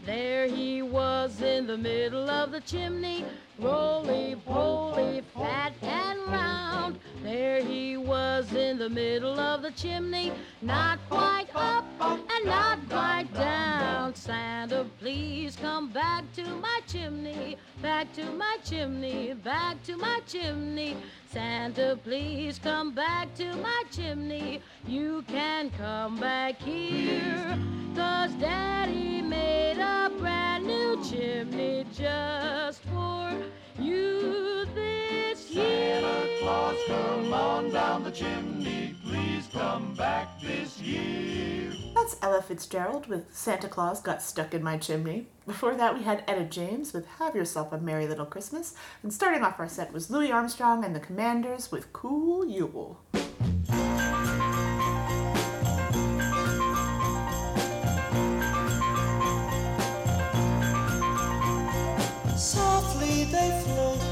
There he was in the middle of the chimney, roly poly, fat and round. There he was in the middle of the chimney, not quite up and not quite down. Santa, please come back to my chimney, back to my chimney, back to my chimney. Santa, please come back to my chimney. You can come back here. Cause Daddy made a brand new chimney just for you this year. Santa Claus, come on down the chimney. Please come back this year. That's Ella Fitzgerald with Santa Claus Got Stuck in My Chimney. Before that, we had Etta James with Have Yourself a Merry Little Christmas. And starting off our set was Louis Armstrong and the Commanders with Cool Yule. They float.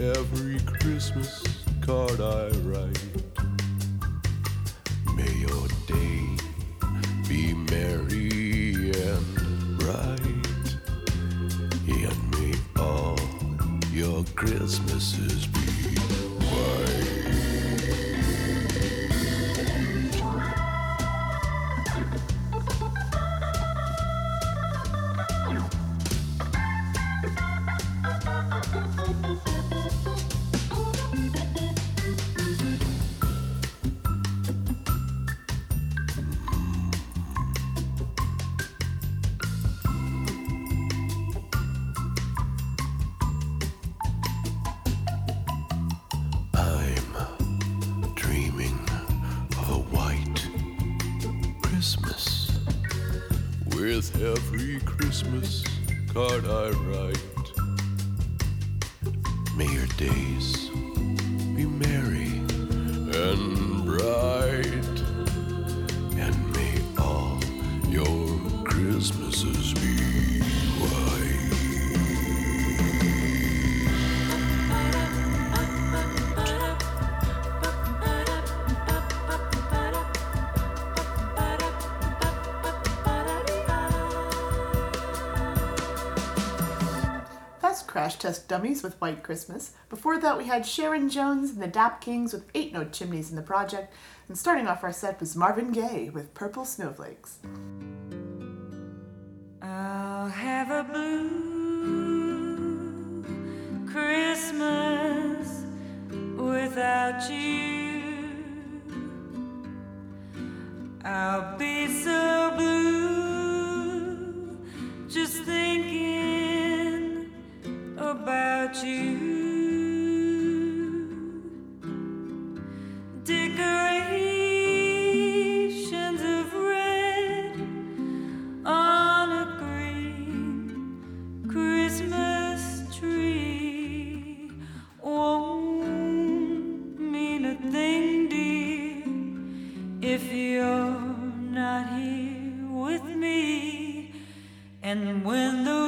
Every Christmas card I write. Christmas card I write. Test Dummies with White Christmas. Before that, we had Sharon Jones and the Dap Kings with Ain't No Chimneys in the Project. And starting off our set was Marvin Gaye with Purple Snowflakes. I'll have a blue Christmas without you. I'll be so blue Decorations of red on a green Christmas tree won't mean a thing, dear, if you're not here with me. And when those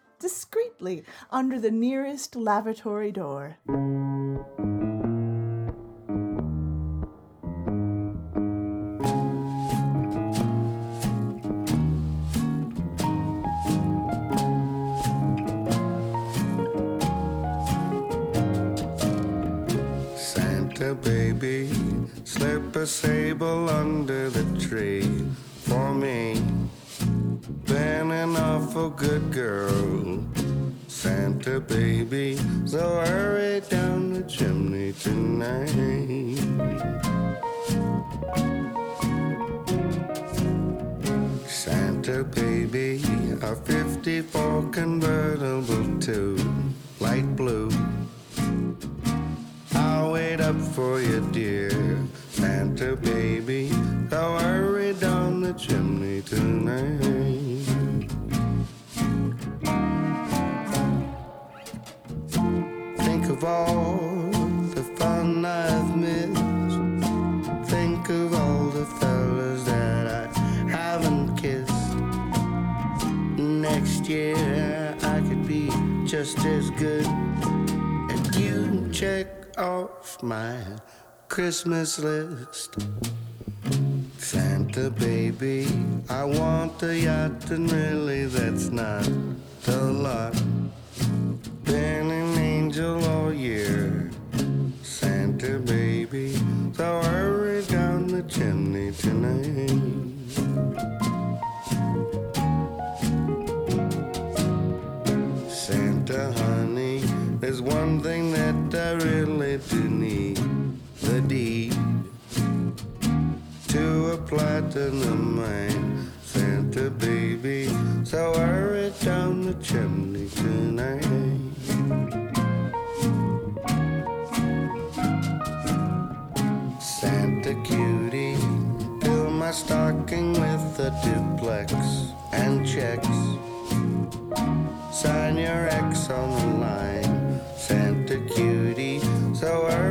discreetly under the nearest lavatory door. Santa baby, slip a sable under the tree for me. Been an awful good girl, baby. So hurry down the chimney tonight. Santa baby, a 54 convertible to Christmas list. Santa baby, I want a yacht, and really that's not the lot. Been an angel all year, Santa baby, so hurry down the chimney tonight. Santa honey, there's one thing platinum mine. Santa baby, so hurry down the chimney tonight. Santa cutie, fill my stocking with a duplex and checks. Sign your X on the line, Santa cutie. So hurry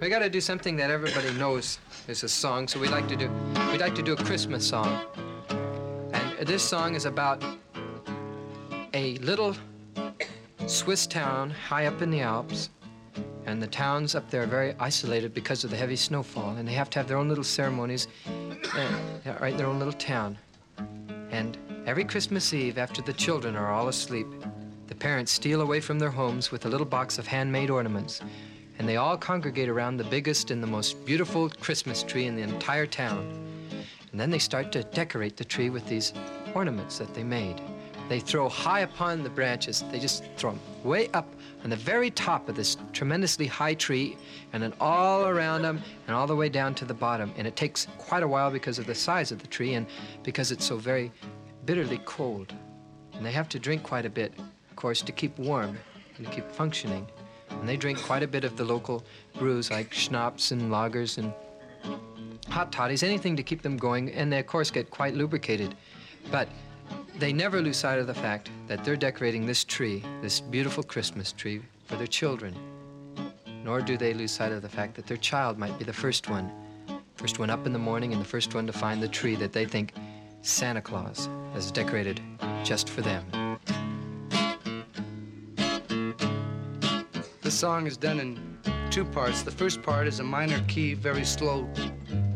We got to do something that everybody knows is a song, so we like to do we like to do a Christmas song. And this song is about a little Swiss town high up in the Alps. And the towns up there are very isolated because of the heavy snowfall, and they have to have their own little ceremonies uh, right in their own little town. And every Christmas Eve, after the children are all asleep, the parents steal away from their homes with a little box of handmade ornaments, and they all congregate around the biggest and the most beautiful Christmas tree in the entire town. And then they start to decorate the tree with these ornaments that they made. They throw high upon the branches. They just throw them way up on the very top of this tremendously high tree, and then all around them, and all the way down to the bottom. And it takes quite a while because of the size of the tree and because it's so very bitterly cold. And they have to drink quite a bit, of course, to keep warm and to keep functioning. And they drink quite a bit of the local brews like schnapps and lagers and hot toddies, anything to keep them going, and they, of course, get quite lubricated. But they never lose sight of the fact that they're decorating this tree, this beautiful Christmas tree, for their children. Nor do they lose sight of the fact that their child might be the first one, first one up in the morning and the first one to find the tree that they think Santa Claus has decorated just for them. The song is done in two parts. The first part is a minor key, very slow,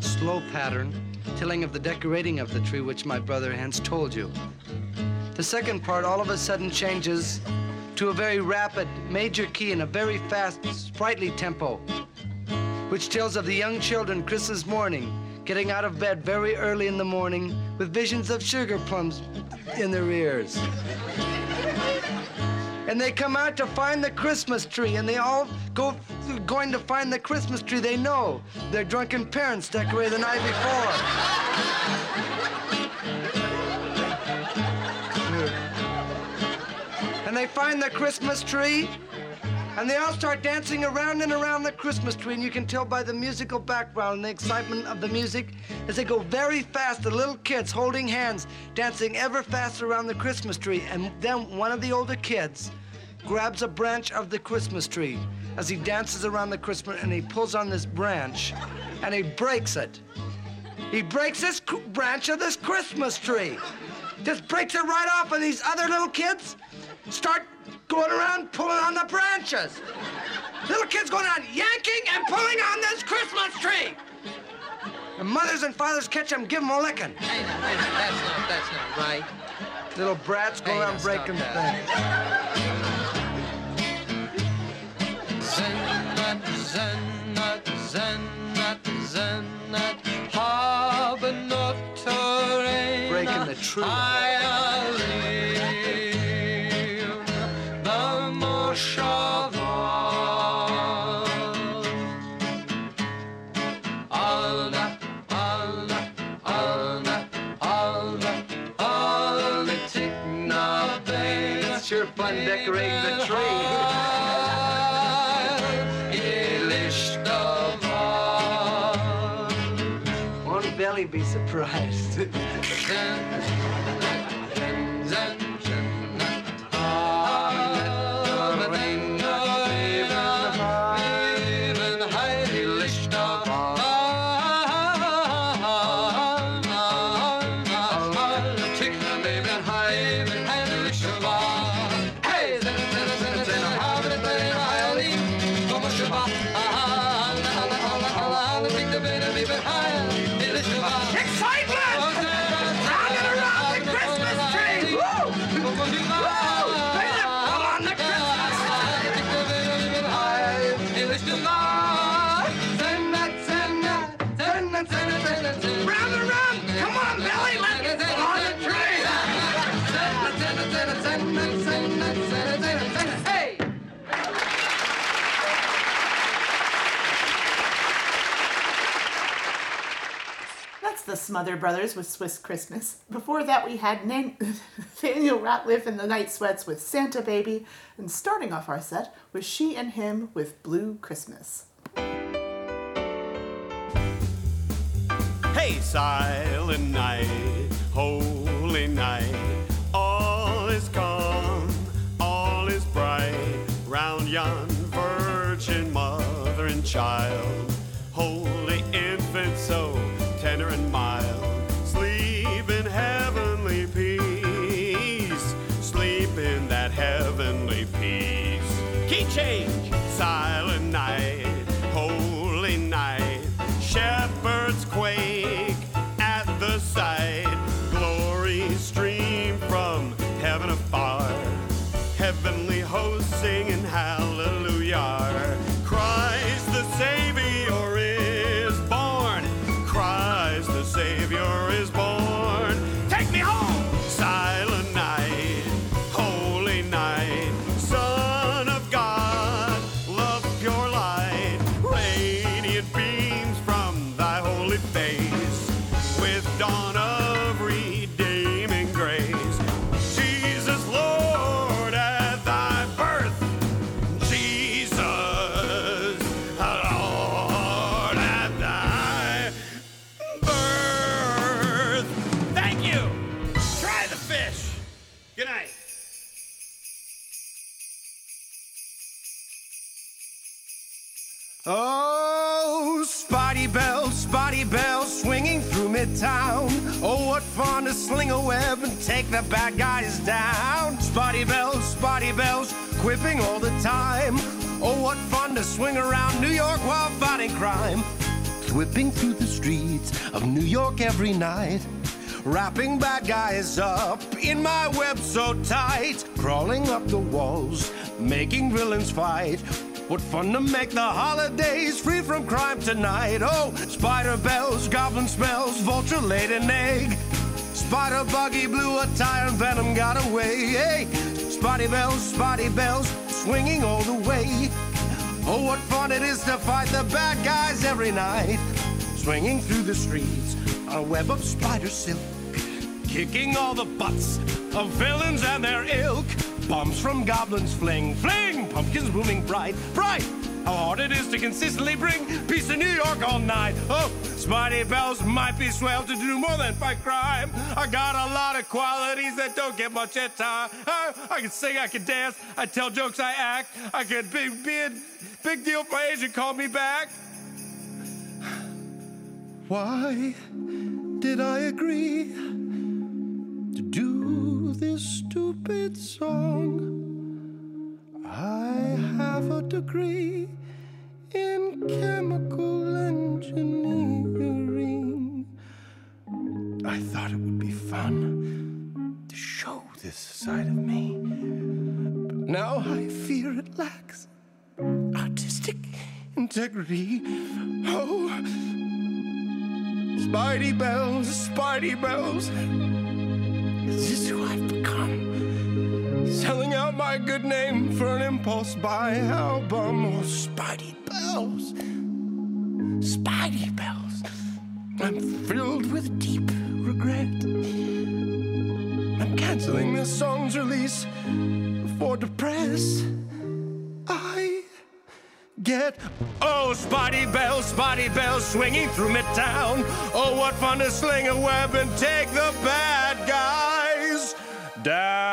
slow pattern, telling of the decorating of the tree, which my brother Hans told you. The second part all of a sudden changes to a very rapid major key in a very fast, sprightly tempo, which tells of the young children Christmas morning getting out of bed very early in the morning with visions of sugar plums in their ears. And they come out to find the Christmas tree, and they all go going to find the Christmas tree they know. Their drunken parents decorated the night before. and they find the Christmas tree, and they all start dancing around and around the Christmas tree, and you can tell by the musical background and the excitement of the music as they go very fast, the little kids holding hands, dancing ever faster around the Christmas tree. And then one of the older kids grabs a branch of the Christmas tree as he dances around the Christmas, and he pulls on this branch, and he breaks it. He breaks this branch of this Christmas tree. Just breaks it right off, and these other little kids start going around pulling on the branches. Little kids going around yanking and pulling on this Christmas tree. And mothers and fathers catch them, give them a licking. Hey, now, that's not, that's not right. Little brats go Hey, around breaking things. Zennat, zennat, zennat, zennat, habe notteren Breaking the tree. Eierliv, Smothers Brothers with Swiss Christmas. Before that, we had Nan- Nathaniel Rateliff and the Night Sweats with Santa Baby. And starting off our set was She and Him with Blue Christmas. Hey, silent night, holy night, all is calm, all is bright, round yon virgin mother and child, sling a web and take the bad guys down. Spotty Bells, Spotty Bells, quipping all the time. Oh, what fun to swing around New York while fighting crime. Whipping through the streets of New York every night. Wrapping bad guys up in my web so tight. Crawling up the walls, making villains fight. What fun to make the holidays free from crime tonight. Oh, spider bells, goblin smells, vulture laid an egg. Spider buggy blew a tire and venom got away. Hey, spotty bells, spotty bells, swinging all the way. Oh, what fun it is to fight the bad guys every night. Swinging through the streets on a web of spider silk. Kicking all the butts of villains and their ilk. Bombs from goblins fling, fling, pumpkins booming bright, bright. How hard it is to consistently bring peace to New York all night. Oh, Spidey Bells might be swell to do more than fight crime. I got a lot of qualities that don't get much at time. I, oh, I can sing, I can dance, I tell jokes, I act. I can be, be a big deal if my agent called me back. Why did I agree to do this stupid song? I have a degree in chemical engineering. I thought it would be fun to show this side of me. But now I fear it lacks artistic integrity. Oh, Spidey bells, Spidey bells. Is this who I've become? Selling out my good name for an impulse buy album. Oh, Spidey bells. Spidey bells. I'm filled with deep regret. I'm canceling this song's release before the press. I get oh spotty bells, spotty bells swinging through midtown. Oh, what fun to sling a web and take the bad guys down.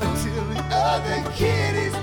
Until the other kid is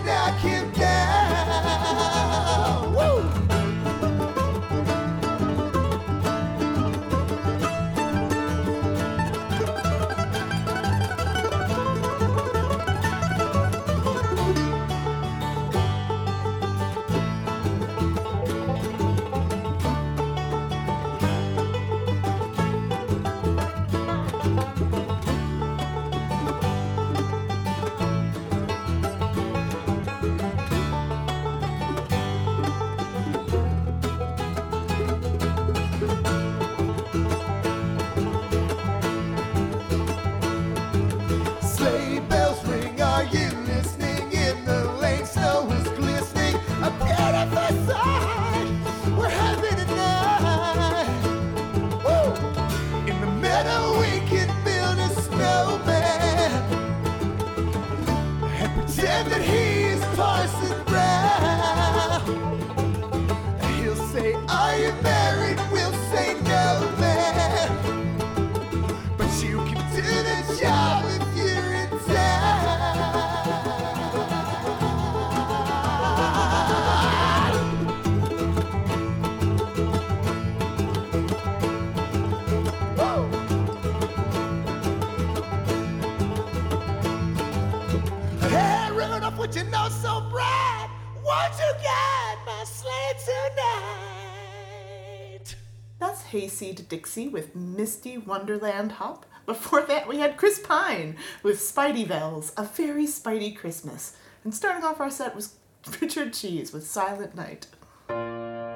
Dixie with Misty Wonderland Hop. Before that, we had Chris Pine with Spidey Bells, A Very Spidey Christmas. And starting off our set was Richard Cheese with Silent Night.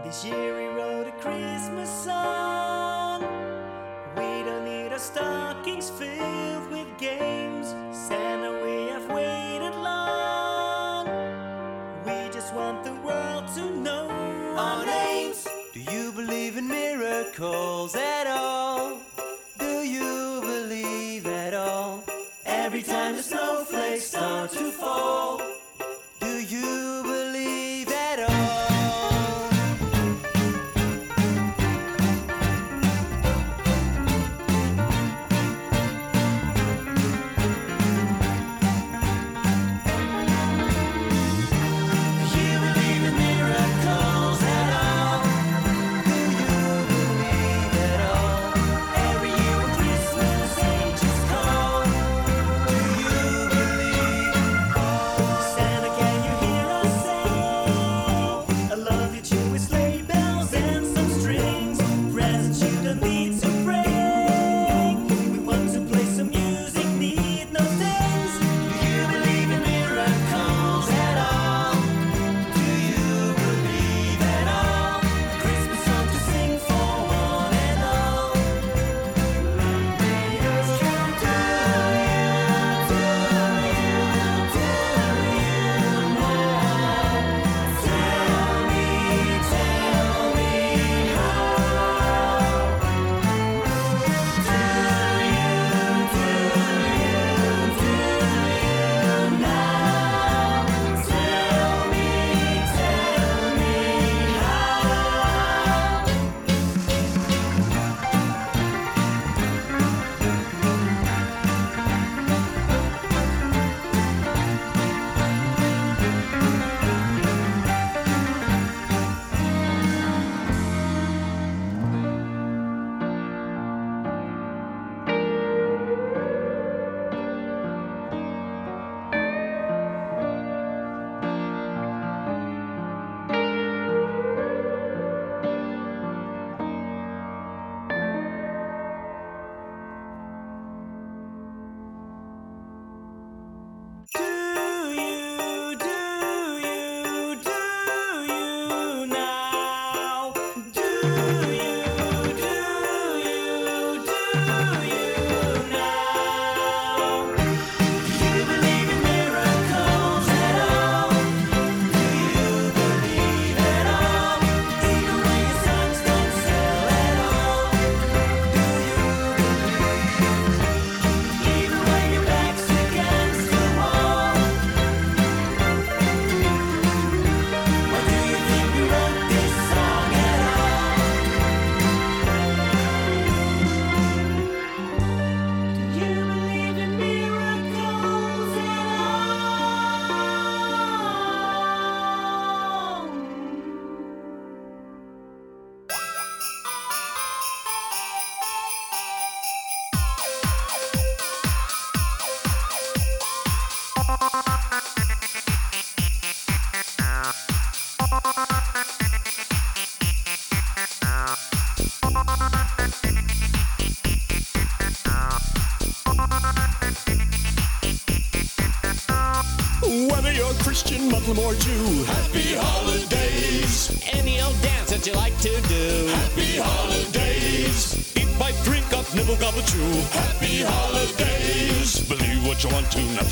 This year we wrote a Christmas song. We don't need our stockings filled. miracles at all? Do you believe at all? Every time the snowflakes start to fall.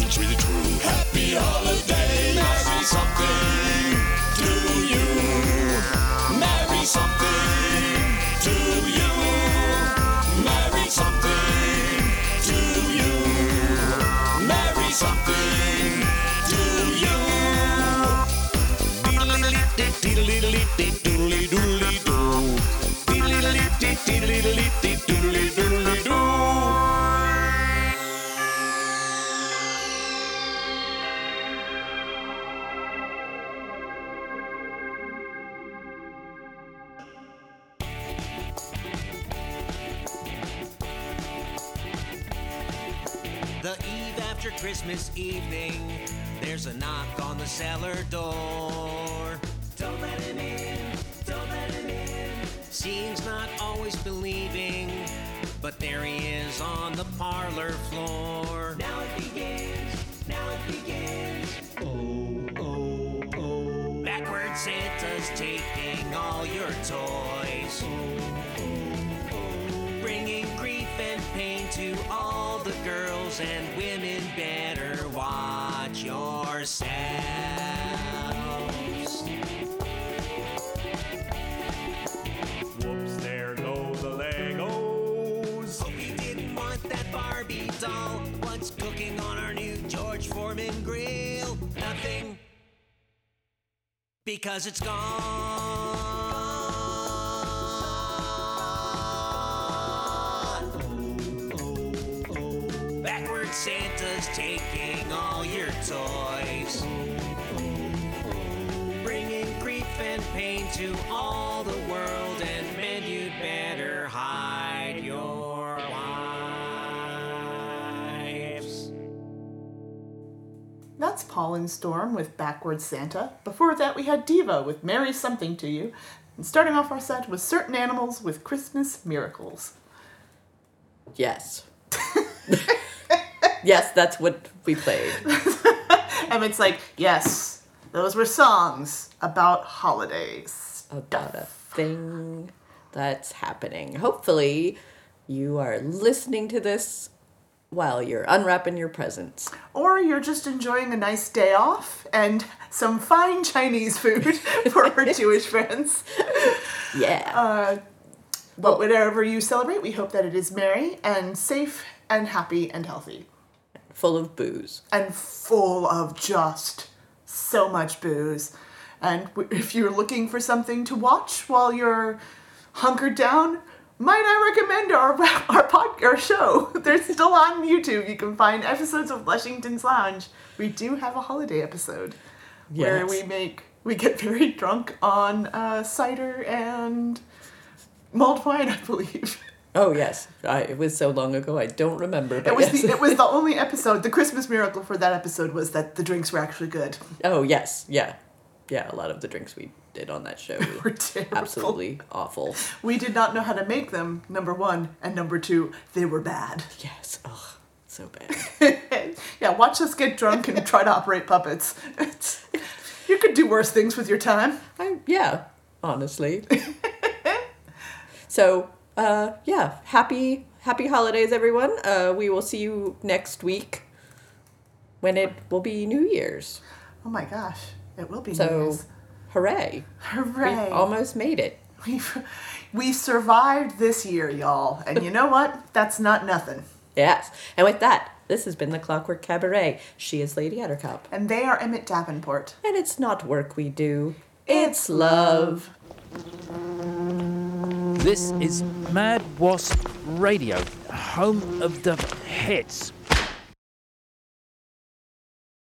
It's really true. The eve after Christmas evening, there's a knock on the cellar door. Don't let him in, don't let him in. Seems not always believing, but there he is on the parlor floor. Now it begins, now it begins. Oh, oh, oh. Backward Santa's taking all your toys. Oh, oh, oh. Bringing grief and pain to all the girls and women. Better watch yourselves. Whoops, there go the Legos. Oh, we didn't want that Barbie doll. What's cooking on our new George Foreman grill? Nothing. Because it's gone. To all the world, and men, you'd better hide your wives. That's Paul and Storm with Backward Santa. Before that, we had Diva with Merry Something to You. And starting off our set was Certain Animals with Christmas Miracles. Yes. yes, that's what we played. And it's like, yes, those were songs about holidays. About a thing that's happening. Hopefully, you are listening to this while you're unwrapping your presents. Or you're just enjoying a nice day off and some fine Chinese food for our Jewish friends. Yeah. Uh, but whatever you celebrate, we hope that it is merry and safe and happy and healthy. Full of booze. And full of just so much booze. And if you're looking for something to watch while you're hunkered down, might I recommend our our pod, our show? They're still on YouTube. You can find episodes of Lushington's Lounge. We do have a holiday episode where we make we get very drunk on uh, cider and mulled wine, I believe. Oh yes, I, it was so long ago I don't remember. But It was yes. the, it was the only episode. The Christmas miracle for that episode was that the drinks were actually good. oh yes, yeah, yeah. A lot of the drinks we did on that show were, terrible. absolutely awful. We did not know how to make them. Number one and number two, they were bad. Yes, ugh, so bad. yeah, watch us get drunk and try to operate puppets. It's, you could do worse things with your time. I, yeah, honestly. so, uh, yeah, happy happy holidays, everyone. Uh, we will see you next week when it will be New Year's. Oh my gosh, it will be New So, Year's. hooray! Hooray! We almost made it. We we survived this year, y'all, and you know what? That's not nothing. Yes, and with that, this has been the Clockwork Cabaret. She is Lady Attercop, And they are Emmett Davenport. and it's not work we do; it's love. This is Mad Wasp Radio, home of the hits.